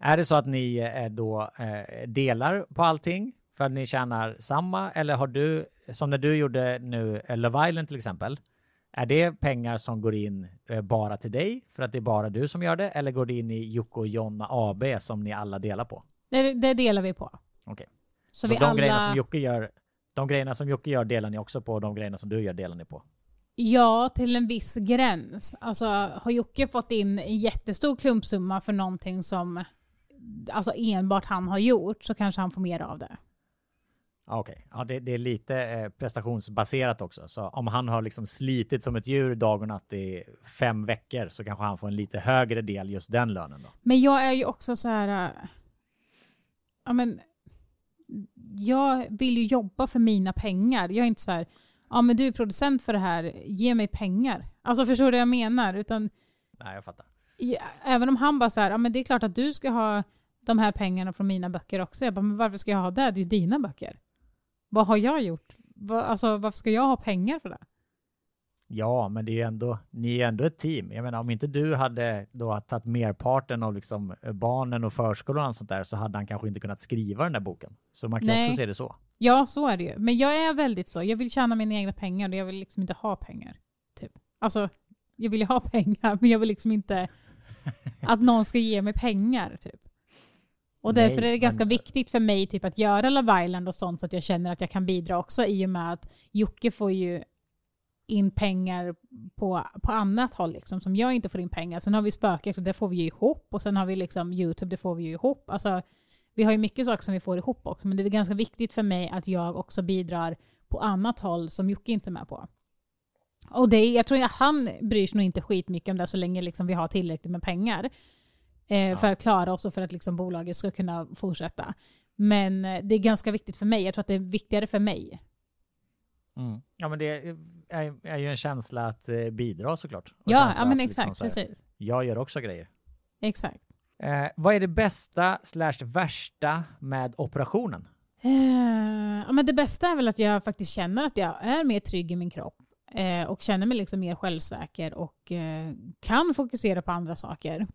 Är det så att ni eh, då eh, delar på allting för att ni tjänar samma eller har du, som när du gjorde nu eh, Love Island till exempel, är det pengar som går in eh, bara till dig för att det är bara du som gör det eller går det in i Jocke och Jonna AB som ni alla delar på? Det, det delar vi på. Okej. Så, Så, vi de alla... grejerna som Jocke gör, de grejerna som Jocke gör delar ni också på och de grejerna som du gör delar ni på? Ja, till en viss gräns. Alltså har Jocke fått in en jättestor klumpsumma för någonting som alltså enbart han har gjort så kanske han får mer av det. Okej, ja, det, det är lite eh, prestationsbaserat också. Så om han har liksom slitit som ett djur dag och natt i fem veckor så kanske han får en lite högre del just den lönen då. Men jag är ju också så här... äh, Ja, men, jag vill ju jobba för mina pengar. Jag är inte så här, ja men du är producent för det här, ge mig pengar. Alltså förstår du vad jag menar? Utan Nej, jag fattar. Ja, även om han bara så här, ja men det är klart att du ska ha de här pengarna från mina böcker också. Jag bara, men varför ska jag ha det? Det är ju dina böcker. Vad har jag gjort? Va, alltså, varför ska jag ha pengar för det? Ja, men det är ju ändå, ni är ändå ett team. Jag menar, om inte du hade då tagit merparten av liksom eh, barnen och förskolan och sånt där så hade han kanske inte kunnat skriva den där boken. Så man kan Nej. också se det så. Ja, så är det ju. Men jag är väldigt så. Jag vill tjäna mina egna pengar och jag vill liksom inte ha pengar. Typ. Alltså, jag vill ju ha pengar, men jag vill liksom inte att någon ska ge mig pengar. Typ. Och Nej, därför är det ganska men- viktigt för mig typ, att göra Love Island och sånt så att jag känner att jag kan bidra också i och med att Jocke får ju in pengar på, på annat håll liksom, som jag inte får in pengar. Sen har vi spökjakt och det får vi ju ihop och sen har vi liksom YouTube, det får vi ju ihop. Alltså, vi har ju mycket saker som vi får ihop också, men det är ganska viktigt för mig att jag också bidrar på annat håll som Jocke inte är med på. Och det, är- jag tror att han bryr sig nog inte skitmycket om det så länge liksom vi har tillräckligt med pengar eh, för att klara oss och för att liksom bolaget ska kunna fortsätta. Men eh, det är ganska viktigt för mig. Jag tror att det är viktigare för mig. Mm. Ja, men det är, är ju en känsla att eh, bidra såklart. Och Ja, ja men att exakt. liksom här, precis. Jag gör också grejer. Exakt. Eh, vad är det bästa slash värsta med operationen? Eh, ja, men det bästa är väl att jag faktiskt känner att jag är mer trygg i min kropp eh, och känner mig liksom mer självsäker och eh, kan fokusera på andra saker.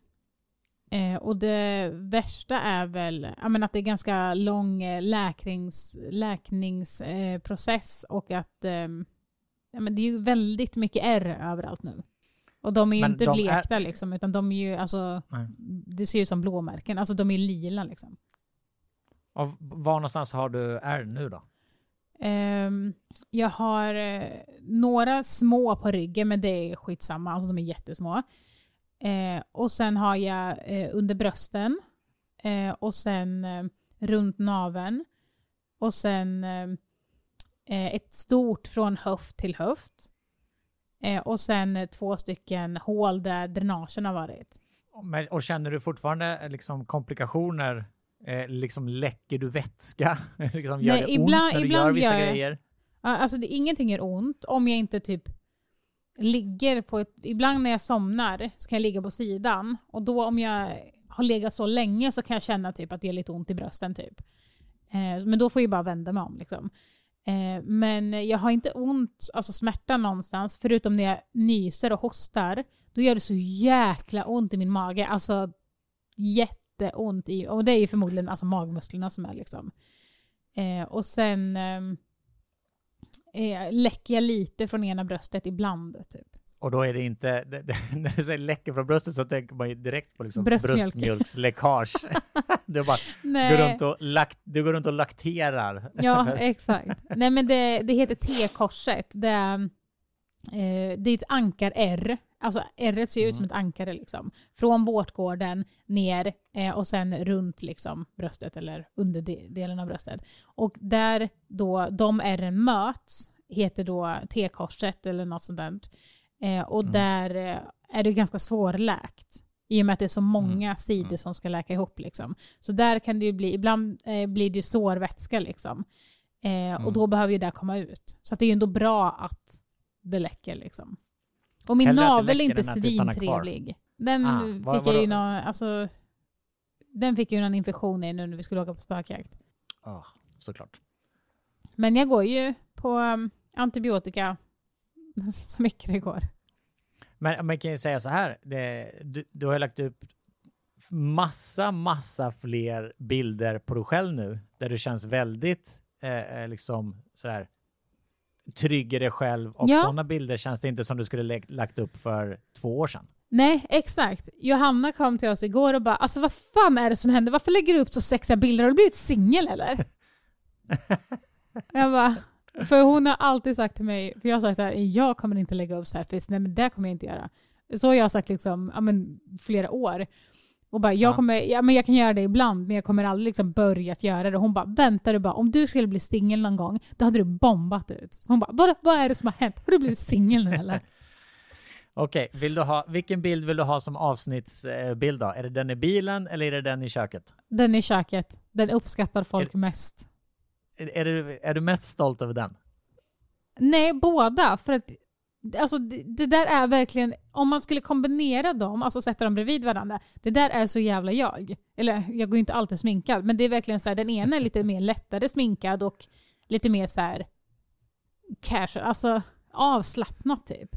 Eh, och det värsta är väl ja, men att det är ganska lång eh, läknings, läkningsprocess eh, och att eh, men det är ju väldigt mycket R överallt nu. Och de är ju Men inte de är- blekta liksom, utan de är ju alltså, Nej. det ser ju ut som blåmärken. Alltså de är lila liksom. Och var någonstans har du R nu då? Ehm, jag har eh, några små på ryggen, men det är skitsamma. Alltså de är jättesmå. Eh, och sen har jag eh, under brösten. Eh, och sen eh, runt naveln. Och sen eh, eh, ett stort från höft till höft. Och sen två stycken hål där dränagen har varit. Men, och känner du fortfarande liksom komplikationer? Liksom läcker du vätska? liksom, gör Nej, det ibland- ont när du ibland gör vissa gör grejer? Alltså det, ingenting gör ont om jag inte typ ligger på ett... Ibland när jag somnar så kan jag ligga på sidan och då om jag har legat så länge så kan jag känna typ att det är lite ont i brösten typ. Eh, men då får jag bara vända mig om liksom. Eh, men jag har inte ont, alltså smärta någonstans, förutom när jag nyser och hostar. Då gör det så jäkla ont i min mage. Alltså jätteont. I, och det är ju förmodligen alltså, magmusklerna som är liksom. Eh, och sen ehm, eh, läcker lite från ena bröstet ibland. Typ. Och då är det inte, det, det, när du säger läcker från bröstet så tänker man ju direkt på liksom Bröstmjölk. bröstmjölksläckage. du bara Nej. går runt och, lakt, du går runt och lakterar. Ja, exakt. Nej men det, det heter T-korset. Det, eh, det är ett ankar-R. Alltså R ser ut som ett ankare liksom. Från vårtgården ner eh, och sen runt liksom bröstet eller under de, delen av bröstet. Och där då de R möts heter då T-korset eller något sånt där. Eh, och där eh, är det ganska svårläkt. I och med att det är så många sidor som ska läka ihop. Liksom. Så där kan det ju bli, ibland eh, blir det ju sårvätska liksom. Eh, Och då behöver ju det komma ut. Så det är ju ändå bra att det läcker liksom. Och min Hellre navel är inte svintrevlig. Den Ah, fick vad- jag ju någon, alltså, den fick jag ju någon infektion i nu när vi skulle åka på spökjakt. Ja, såklart. Men jag går ju på um, antibiotika så mycket det går. Men man kan ju säga så här, det, du, du har ju lagt upp massa, massa fler bilder på dig själv nu, där du känns väldigt eh, eh, liksom sådär trygg i dig själv och Ja. sådana bilder känns det inte som du skulle lagt upp för två år sedan. Nej, exakt. Johanna kom till oss igår och bara alltså vad fan är det som händer? Varför lägger du upp så sexiga bilder? Har du blivit singel eller? jag bara, för hon har alltid sagt till mig, för jag har sagt så här, jag kommer inte lägga upp selfies, nej men det kommer jag inte göra. Så har jag sagt liksom, ja, men, flera år. Och bara, jag, Ja. kommer, ja, men jag kan göra det ibland, men jag kommer aldrig liksom börja att göra det. Hon bara, vänta du bara, om du skulle bli singel någon gång, då hade du bombat ut. Så hon bara, vad, vad är det som har hänt? Har du blivit singel nu eller? Okej, vill du ha, vilken bild vill du ha som avsnittsbild då? Är det den i bilen eller är det den i köket? Den i köket. Den uppskattar folk mest. Är, är, du, är du mest stolt över den? Nej, båda. För att alltså, det, det där är verkligen, om man skulle kombinera dem, alltså sätta dem bredvid varandra, det där är så jävla jag. Eller jag går ju inte alltid sminkad, men det är verkligen så här, den ena är lite mer lättare sminkad och lite mer så här casual, alltså avslappnat typ.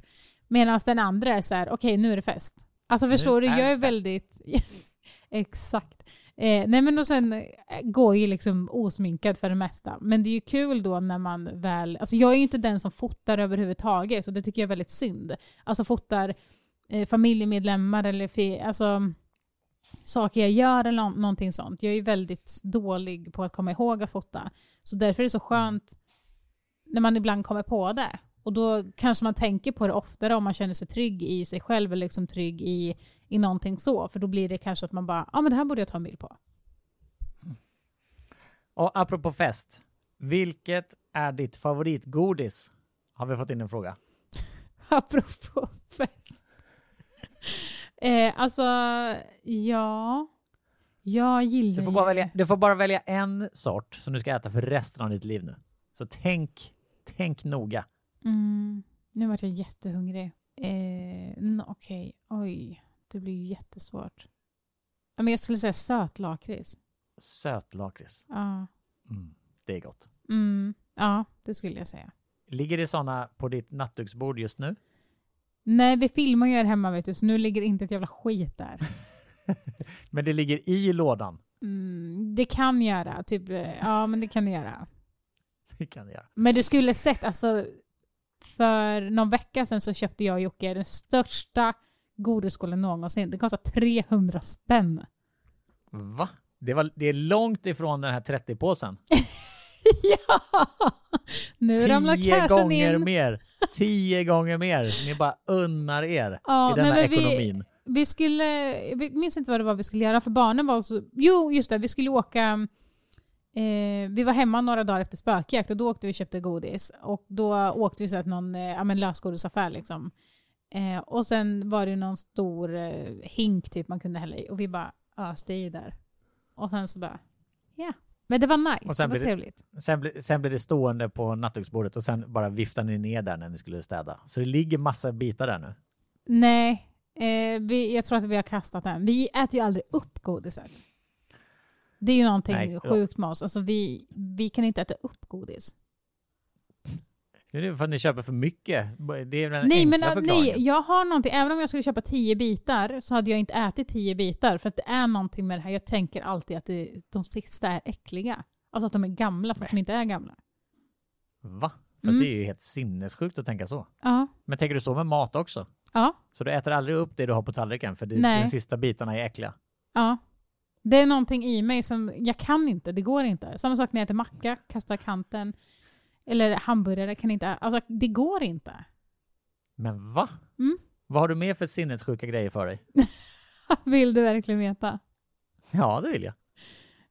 Medan den andra är så här, okej nu är det fest. Alltså förstår du, jag är väldigt... Exakt. Eh, nej men och sen eh, går ju liksom osminkad för det mesta. Men det är ju kul då när man väl... Alltså jag är ju inte den som fotar överhuvudtaget och det tycker jag är väldigt synd. Alltså fotar eh, familjemedlemmar eller fe, alltså, saker jag gör eller nå- någonting sånt. Jag är ju väldigt dålig på att komma ihåg att fota. Så därför är det så skönt när man ibland kommer på det. Och då kanske man tänker på det oftare om man känner sig trygg i sig själv eller liksom trygg i, i någonting så. För då blir det kanske att man bara, ja ah, men det här borde jag ta en bild på. Och apropå fest, vilket är ditt favoritgodis? Har vi fått in en fråga. Apropå fest. eh, alltså, ja. Jag gillar Du får, bara välja, du får bara välja en sort som du ska äta för resten av ditt liv nu. Så tänk, tänk noga. Mm, nu vart jag jättehungrig. Eh, no, Okej, oj. Det blir ju jättesvårt. Men jag skulle säga sötlakrits. Sötlakrits. Ja. Mm, det är gott. Mm, ja, det skulle jag säga. Ligger det sådana på ditt nattduksbord just nu? Nej, vi filmar ju här hemma vet du, så nu ligger inte ett jävla skit där. Men det ligger i lådan. Mm, det kan göra, typ, eh, ja men det kan det göra. Det kan det göra. Men du skulle sett, alltså för någon vecka sedan så köpte jag och Jocke den största godisskålen någonsin. Den kostar 300 spänn. Va? Det, var, det är långt ifrån den här 30-påsen. ja! Nu ramlar Tio cashen gånger in. mer. Tio gånger mer. Ni bara unnar er Ja, i denna men vi- ekonomin. Vi skulle, jag minns inte vad det var vi skulle göra för barnen var så, jo just det, vi skulle åka, eh, vi var hemma några dagar efter spökjakt och då åkte vi och köpte godis. Och då åkte vi så till någon eh, ja, men lösgodisaffär liksom. Eh, och sen var det någon stor eh, hink typ man kunde hälla i och vi bara öste i där. Och sen så bara, ja. Men det var nice, Och det sen var blir det- trevligt. Sen, blir- sen blir det stående på nattduksbordet och sen bara viftar ni ner där när ni skulle städa. Så det ligger massa bitar där nu. Nej, eh, vi, jag tror att vi har kastat den. Vi äter ju aldrig upp godiset. Det är ju någonting Nej, sjukt med oss. Alltså vi, vi kan inte äta upp godis. Det är för att ni köper för mycket. Det är den Nej, enkla men äh, nej, jag har någonting. Även om jag skulle köpa tio bitar så hade jag inte ätit tio bitar. För att det är någonting med det här. Jag tänker alltid att det, de sista är äckliga. Alltså att de är gamla fast de inte är gamla. Va? För Mm. det är ju helt sinnessjukt att tänka så. Ja. Men tänker du så med mat också? Ja. Så du äter aldrig upp det du har på tallriken för Nej. de sista bitarna är äckliga? Ja. Det är någonting i mig som, jag kan inte, det går inte. Samma sak när jag äter macka, kastar kanten. Eller hamburgare, kan inte, alltså det går inte. Men va? Mm. Vad har du mer för sinnessjuka grejer för dig? Vill du verkligen veta? Ja, det vill jag.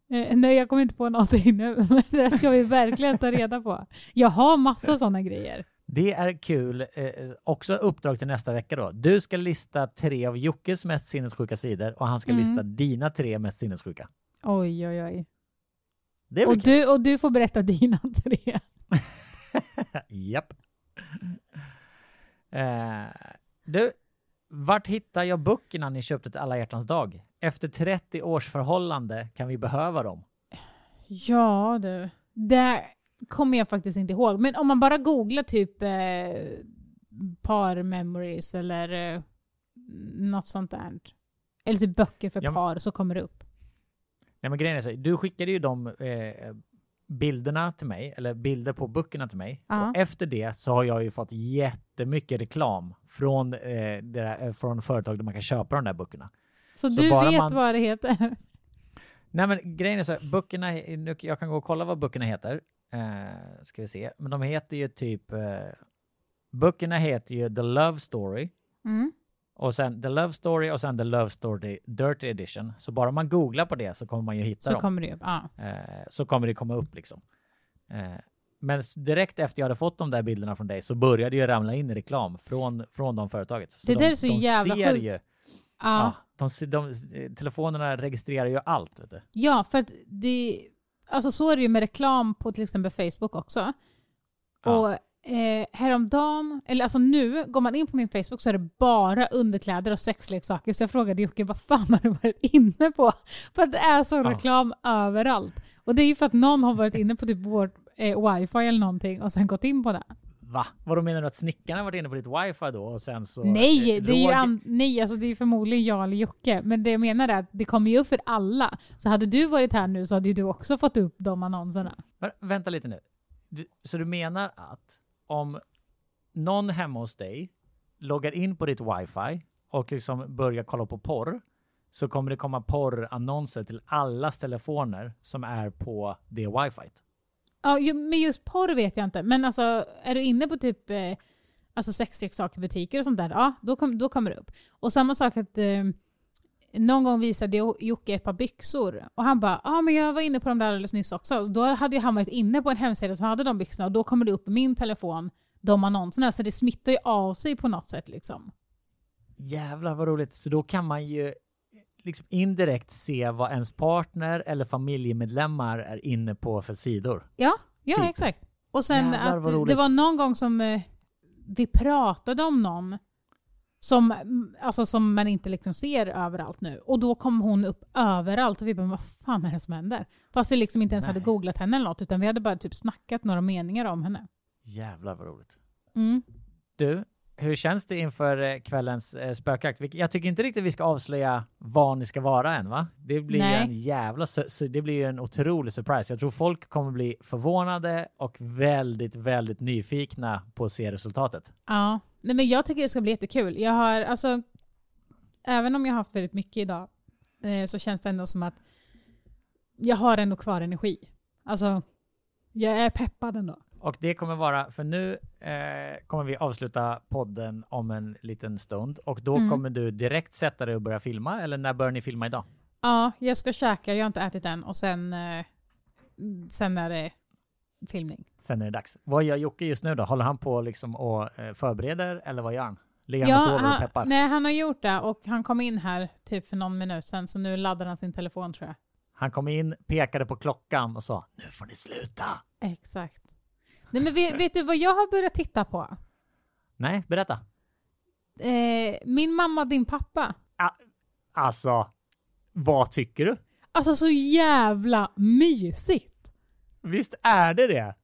Eh, nej, jag kommer inte på någonting nu, men det ska vi verkligen ta reda på. Jag har massa sådana grejer. Det är kul. Eh, också uppdrag till nästa vecka då. Du ska lista tre av Jockes mest sinnessjuka sidor och han ska Mm. lista dina tre mest sinnessjuka. Oj, oj, oj. Och kul? du, och du får berätta dina tre. Japp. Eh, du, vart hittar jag böckerna ni köpte till alla hjärtans dag? Efter 30 års förhållande kan vi behöva dem. Ja du, det kommer jag faktiskt inte ihåg. Men om man bara googlar typ eh, par memories eller eh, något sånt där. Eller typ böcker för Ja, men- par så kommer det upp. Nej men grejen är så, du skickade ju de eh, bilderna till mig, eller bilder på böckerna till mig. Ja. Och efter det så har jag ju fått jättemycket reklam från, eh, där, eh, från företag där man kan köpa de där böckerna. Så, Så du vet man- vad det heter? Nej men grejen är så, här, böckerna, nu- jag kan gå och kolla vad böckerna heter. Eh, ska vi se, men de heter ju typ, eh, böckerna heter ju The Love Story. Mm. Och sen The Love Story och sen The Love Story Dirty Edition. Så bara man googlar på det så kommer man ju hitta Så dem. kommer det. Ja. Eh, så kommer det komma upp liksom. Eh, men direkt efter jag hade fått de där bilderna från dig så började ju ramla in reklam från, från de företaget. Så Det de, där är så de jävla ser sjukt. Ju, Ja. ja, de, de, telefonerna registrerar ju allt. Vet du. Ja, för att det, alltså så är det ju med reklam på till exempel Facebook också. Ja. Och eh, häromdagen, eller alltså nu, går man in på min Facebook så är det bara underkläder och sexleksaker. Så jag frågade Jocke, vad fan har du varit inne på? För att det är så Ja. reklam överallt. Och det är ju för att någon har varit inne på typ vårt eh, wifi eller någonting och sen gått in på det. Va? Vadå menar du att snickarna varit inne på ditt wifi då och sen så... Nej, eh, det är ju an- nej alltså det är förmodligen jag eller Jocke. Men det jag menar är att det kommer ju upp för alla. Så hade du varit här nu så hade ju du också fått upp de annonserna. Vänta lite nu. Du, så du menar att om någon hemma hos dig loggar in på ditt wifi och liksom börjar kolla på porr så kommer det komma porrannonser till allas telefoner som är på det wifi. Ja, men just porr vet jag inte. Men alltså är du inne på typ eh, alltså sexleksaker butiker och sånt där, ja då, kom, då kommer det upp. Och samma sak att eh, någon gång visade Jo- Jocke ett par byxor och han bara ja men jag var inne på dem där alldeles nyss också. Och Då hade ju han varit inne på en hemsida som hade de byxorna och då kommer det upp i min telefon de annonserna. Så det smittar ju av sig på något sätt liksom. Jävlar vad roligt. Så då kan man ju liksom indirekt se vad ens partner eller familjemedlemmar är inne på för sidor. Ja, ja Typ. exakt. Och sen Jävlar, att det var någon gång som eh, vi pratade om någon som, mm, alltså, som man inte liksom ser överallt nu. Och då kom hon upp överallt och vi bara, vad fan är det som händer? Fast vi liksom inte ens hade Nej. googlat henne eller något, utan vi hade bara typ snackat några meningar om henne. Jävlar vad roligt. Mm. Du, hur känns det inför eh, kvällens eh, spökjakt? Jag tycker inte riktigt vi ska avslöja vad ni ska vara än va? Det blir Nej. en jävla, su- su- det blir ju en otrolig surprise. Jag tror folk kommer bli förvånade och väldigt, väldigt nyfikna på att se resultatet. Ja, Nej, men jag tycker det ska bli jättekul. Jag har, alltså, även om jag har haft väldigt mycket idag eh, så känns det ändå som att jag har ändå kvar energi. Alltså, jag är peppad ändå. Och det kommer vara, för nu eh, kommer vi avsluta podden om en liten stund och då Mm. kommer du direkt sätta dig och börja filma eller när börjar ni filma idag? Ja, jag ska käka, jag har inte ätit än och sen, eh, sen är det filmning. Sen är det dags. Vad gör Jocke just nu då? Håller han på liksom och eh, förbereder eller vad gör han? Ligger han och sover och peppar? nej, han har gjort det och han kom in här typ för någon minut sen så nu laddar han sin telefon tror jag. Han kom in, pekade på klockan och sa nu får ni sluta. Exakt. Nej men vet, vet du vad jag har börjat titta på? Nej, berätta. Eh, min mamma, din pappa. Alltså, vad tycker du? Alltså så jävla mysigt. Visst är det det?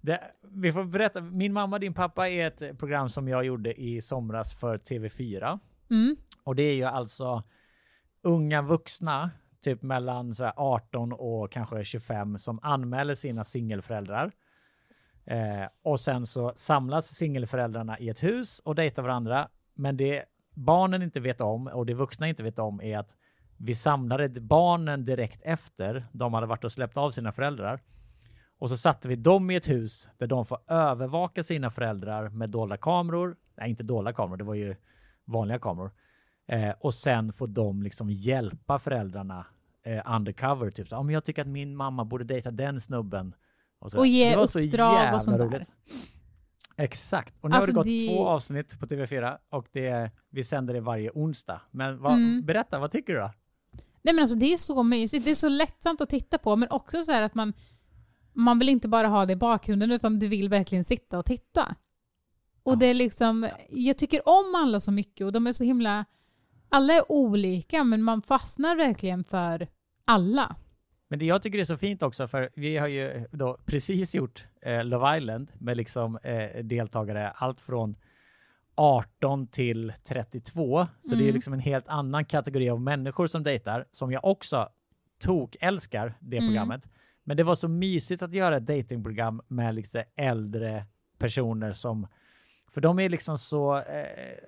det vi får berätta. Min mamma, din pappa är ett program som jag gjorde i somras för TV4. Mm. Och det är ju alltså unga vuxna, typ mellan så här 18 och kanske 25, som anmäler sina singelföräldrar. Eh, och sen så samlas singelföräldrarna i ett hus och dejtar varandra. Men det barnen inte vet om och det vuxna inte vet om är att vi samlade barnen direkt efter de hade varit och släppt av sina föräldrar. Och så satte vi dem i ett hus där de får övervaka sina föräldrar med dolda kameror. Nej, inte dolda kameror, det var ju vanliga kameror. Eh, och sen får de liksom hjälpa föräldrarna eh, undercover. Typ så, om jag tycker att min mamma borde dejta den snubben så. Och ge Det var så uppdrag och jävla sånt där. roligt. Exakt. Och nu Alltså, har det gått det- två avsnitt på TV4 och det, vi sänder det varje onsdag. Men vad, Mm. berätta, vad tycker du då? Nej men alltså det är så mysigt. Det är så lättsamt att titta på men också så här att man, man vill inte bara ha det i bakgrunden utan du vill verkligen sitta och titta. Och Ja. det är liksom, jag tycker om alla så mycket och de är så himla, alla är olika men man fastnar verkligen för alla. Men det jag tycker är så fint också, för vi har ju då precis gjort eh, Love Island med liksom eh, deltagare allt från 18 till 32. Så det är Mm. liksom en helt annan kategori av människor som dejtar, som jag också tok älskar det Mm. programmet. Men det var så mysigt att göra ett datingprogram med lite äldre personer som, för de är liksom så, eh,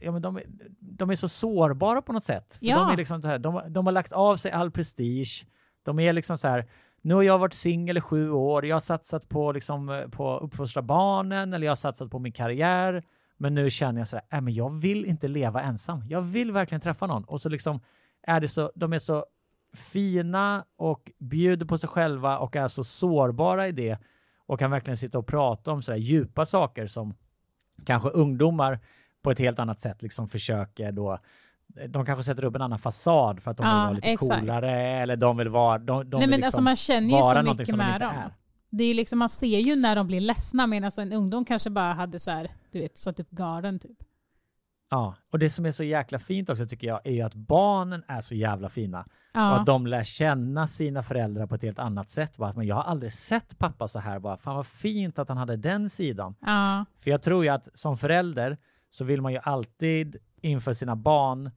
ja men de, är- de är så sårbara på något sätt. För Ja. de, är liksom så här, de, de har lagt av sig all prestige. De är liksom så här, nu har jag varit singel i sju år, jag har satsat på, liksom, eh, på att uppfostra barnen eller jag har satsat på min karriär. Men nu känner jag så här, äh, men jag vill inte leva ensam. Jag vill verkligen träffa någon. Och så liksom är det så, de är så fina och bjuder på sig själva och är så sårbara i det och kan verkligen sitta och prata om så här djupa saker som kanske ungdomar på ett helt annat sätt liksom försöker då de kanske sätter upp en annan fasad för att de vill Ja, vara lite exakt. coolare eller de vill vara de, de Nej vill men liksom alltså man känner ju vara så mycket som de med inte dem. är. Det är ju liksom, man ser ju när de blir ledsna medan en ungdom kanske bara hade så här, du vet, satt upp garden typ. Ja, och det som är så jäkla fint också tycker jag är ju att barnen är så jävla fina. Och Ja. att de lär känna sina föräldrar på ett helt annat sätt. Bara, att, men jag har aldrig sett pappa så här. Bara, Fan vad fint att han hade den sidan. Ja. För jag tror ju att som förälder så vill man ju alltid inför sina barn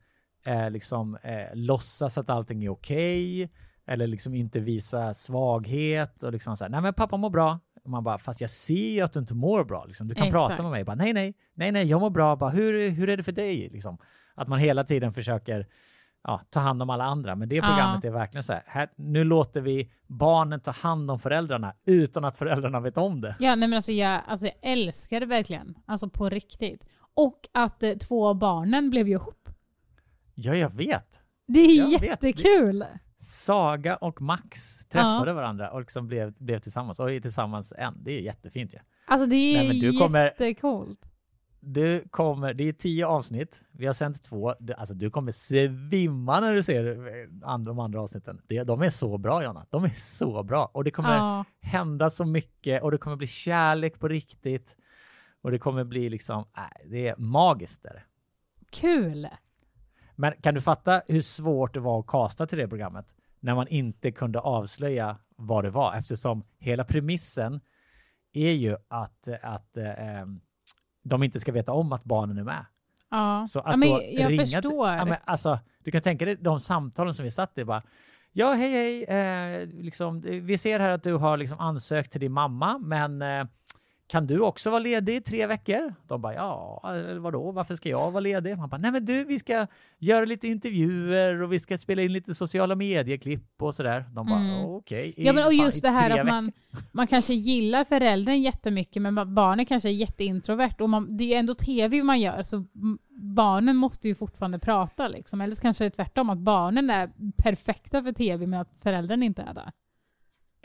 eh, liksom eh, låtsas att allting är okej. eller liksom inte visa svaghet och liksom så här, nej men pappa mår bra. Och man bara, fast jag ser ju att du inte mår bra. Liksom. Du kan Exakt. prata med mig. Bara, nej, nej, nej, nej, jag mår bra. Bara, hur, hur är det för dig? Liksom. Att man hela tiden försöker ja, ta hand om alla andra. Men det Ja. programmet är verkligen så här, här, nu låter vi barnen ta hand om föräldrarna utan att föräldrarna vet om det. Ja, nej men alltså jag, alltså jag älskar det verkligen. Alltså på riktigt. Och att eh, två av barnen blev ju ihop. Ja, jag vet. Det är Jag vet. jättekul. Saga och Max träffade varandra och liksom blev, blev tillsammans och är tillsammans än. Det är jättefint ju. Alltså det är Nej, men du kommer- jättecoolt. Du kommer, det är tio avsnitt, vi har sänt två. Du, alltså du kommer svimma när du ser eh, de andra avsnitten. Det, de är så bra Jonna, de är så bra. Och det kommer Ja. hända så mycket och det kommer bli kärlek på riktigt. Och det kommer bli liksom, äh, det är magiskt. Där. Kul. Men kan du fatta hur svårt det var att kasta till det programmet? När man inte kunde avslöja vad det var eftersom hela premissen är ju att, att em, de inte ska veta om att barnen är med. Ja, Så att ja men då jag ringa förstår. Ja, men alltså, du kan tänka dig de samtalen som vi satt i bara. Ja, hej, hej. Eh, liksom, vi ser här att du har liksom ansökt till din mamma, men eh, kan du också vara ledig i tre veckor? De bara, ja, vadå, varför ska jag vara ledig? Man bara, nej men du, vi ska göra lite intervjuer och vi ska spela in lite sociala medieklipp och sådär. De bara, Mm. okej. i- Ja men och just det här att man, man kanske gillar föräldern jättemycket men barnet kanske är jätteintrovert och man, det är ju ändå tv man gör så barnen måste ju fortfarande prata liksom. Eller så kanske det är tvärtom att barnen är perfekta för tv men att föräldern inte är det.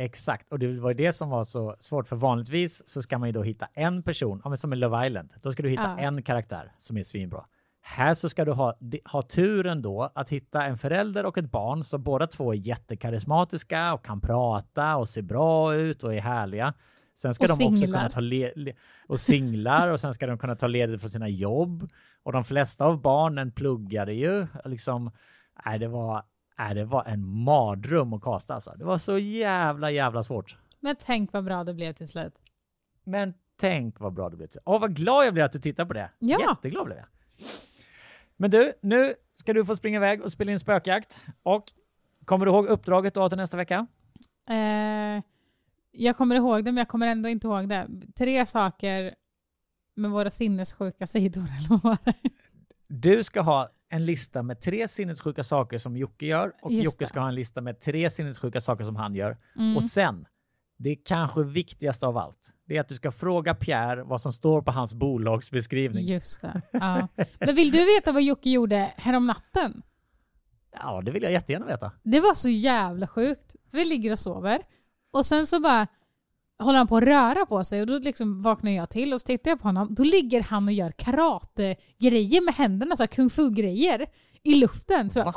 Exakt, och det var det som var så svårt för vanligtvis så ska man ju då hitta en person, ja, men som i Love Island, då ska du hitta Ja. en karaktär som är svinbra. Här så ska du ha, ha turen då att hitta en förälder och ett barn som båda två är jättekarismatiska och kan prata och ser bra ut och är härliga. Sen ska Och de också singlar. kunna ta le- le- och singlar och sen ska de kunna ta ledigt från sina jobb. Och de flesta av barnen pluggade ju. Liksom, nej, det var, nej, det var en mardröm att kasta alltså. Det var så jävla jävla svårt. Men tänk vad bra det blev till slut. Men tänk vad bra det blev. Åh, vad glad jag blir att du tittar på det. Ja. Jätteglad blev jag. Men du, nu ska du få springa iväg och spela in spökjakt. Och kommer du ihåg uppdraget du har till nästa vecka? Eh, jag kommer ihåg det men jag kommer ändå inte ihåg det. Tre saker med våra sinnessjuka sidor eller vad var det? Du ska ha en lista med tre sinnessjuka saker som Jocke gör och Just Jocke ska ha en lista med tre sinnessjuka saker som han gör. Mm. Och sen, det kanske viktigaste av allt, det är att du ska fråga Pierre vad som står på hans bolagsbeskrivning. Just det. Ja. Men vill du veta vad Jocke gjorde härom natten? Ja, det vill jag jättegärna veta. Det var så jävla sjukt. Vi ligger och sover och sen så bara håller han på att röra på sig och då liksom vaknar jag till och så tittar jag på honom. Då ligger han och gör karate-grejer med händerna, så här kung fu-grejer i luften. Så jag,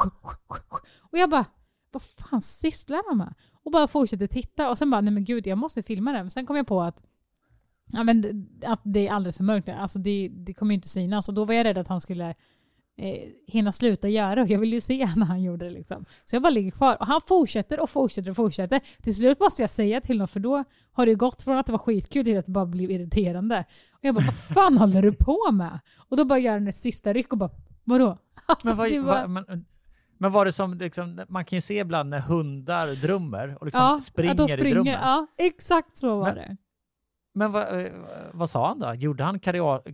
och jag bara, vad fan sysslar han med? Och bara fortsätter titta och sen bara, nej men gud jag måste filma det. Men sen kom jag på att Ja, men att det är alldeles för mörkt. Alltså det, det kommer ju inte synas. Och då var jag rädd att han skulle eh, hinna sluta göra och jag ville ju se när han gjorde det. Liksom. Så jag bara ligger kvar. Och han fortsätter och fortsätter och fortsätter. Till slut måste jag säga till honom för då har det gått från att det var skitkul till att det bara blev irriterande. Och jag bara, vad fan håller du på med? Och då bara gör han ett sista ryck och bara, vadå? Alltså, Men, vad, vad, men, men var det som, liksom, man kan ju se ibland när hundar drömmer och liksom ja, springer, de i drömmen. Ja, exakt så var Men- det. Men vad, eh, vad sa han då? Gjorde han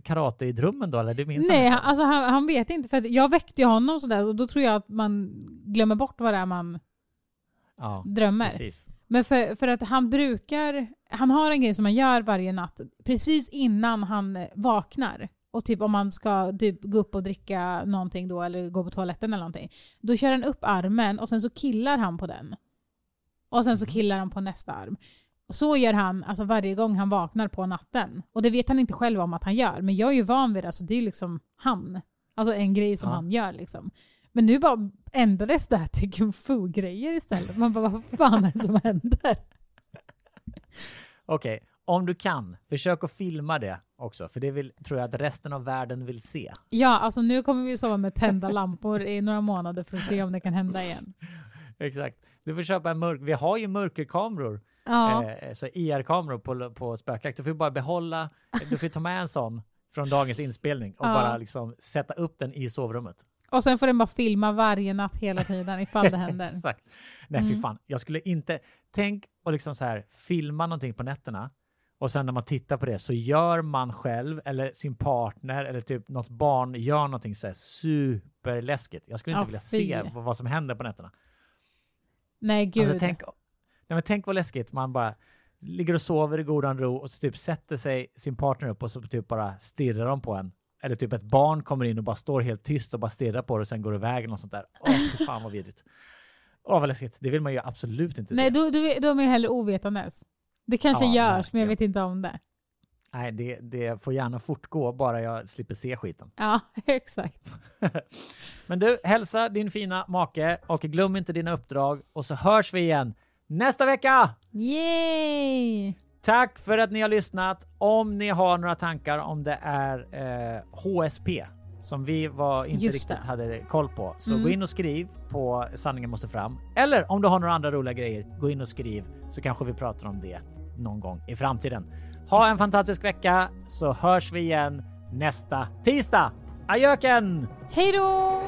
karate i drömmen då? Eller det minns Nej, han alltså han, han vet inte. För jag väckte honom sådär och då tror jag att man glömmer bort vad det är man Ja, drömmer. precis. Men för, för att han brukar, han har en grej som han gör varje natt precis innan han vaknar. Och typ om man ska typ gå upp och dricka någonting då eller gå på toaletten eller någonting. Då kör han upp armen och sen så killar han på den. Och sen så killar han på nästa arm. Och så gör han alltså varje gång han vaknar på natten. Och det vet han inte själv om att han gör. Men jag är ju van vid det så det är liksom han. Alltså en grej som Ja. han gör liksom. Men nu bara ändrades det här till kung fu-grejer istället. Man bara, vad fan är det som händer? Okej, om du kan, försök att filma det också, för det vill, tror jag att resten av världen vill se. Ja, alltså nu kommer vi sova med tända lampor i några månader för att se om det kan hända igen. Exakt. Du får köpa en mörk, vi har ju mörkerkameror, Ja, eh, så IR-kameror på, på spökjakt. Du får bara behålla, du får ta med en sån från dagens inspelning och Ja. bara liksom sätta upp den i sovrummet. och sen får den bara filma varje natt hela tiden ifall det händer. Exakt. Nej, fy Mm. fan. Jag skulle inte... Tänk att liksom så här filma någonting på nätterna och sen när man tittar på det så gör man själv eller sin partner eller typ något barn gör någonting så här superläskigt. Jag skulle inte Ja, vilja fy. se vad, vad som händer på nätterna. Nej, gud. Alltså, tänk, nej, men tänk vad läskigt man bara ligger och sover i godan ro och så typ sätter sig sin partner upp och så typ bara stirrar de på en. Eller typ ett barn kommer in och bara står helt tyst och bara stirrar på det och sen går iväg eller sånt där. Åh, fan vad vidrigt. Åh, vad läskigt. Det vill man ju absolut inte Nej, se. då, då, då är man ju hellre ovetandes. Det kanske Ja, görs, men jag vet inte om det. Nej, det, det får gärna fortgå bara jag slipper se skiten. Ja, exakt. Men du, hälsa din fina make och glöm inte dina uppdrag och så hörs vi igen nästa vecka! Yay! Tack för att ni har lyssnat. Om ni har några tankar om det är eh, HSP som vi var inte Just riktigt det. hade koll på så Mm. gå in och skriv på Sanningen måste fram. Eller om du har några andra roliga grejer, gå in och skriv så kanske vi pratar om det någon gång i framtiden. Ha en fantastisk vecka så hörs vi igen nästa tisdag. Ajöken! Hej då!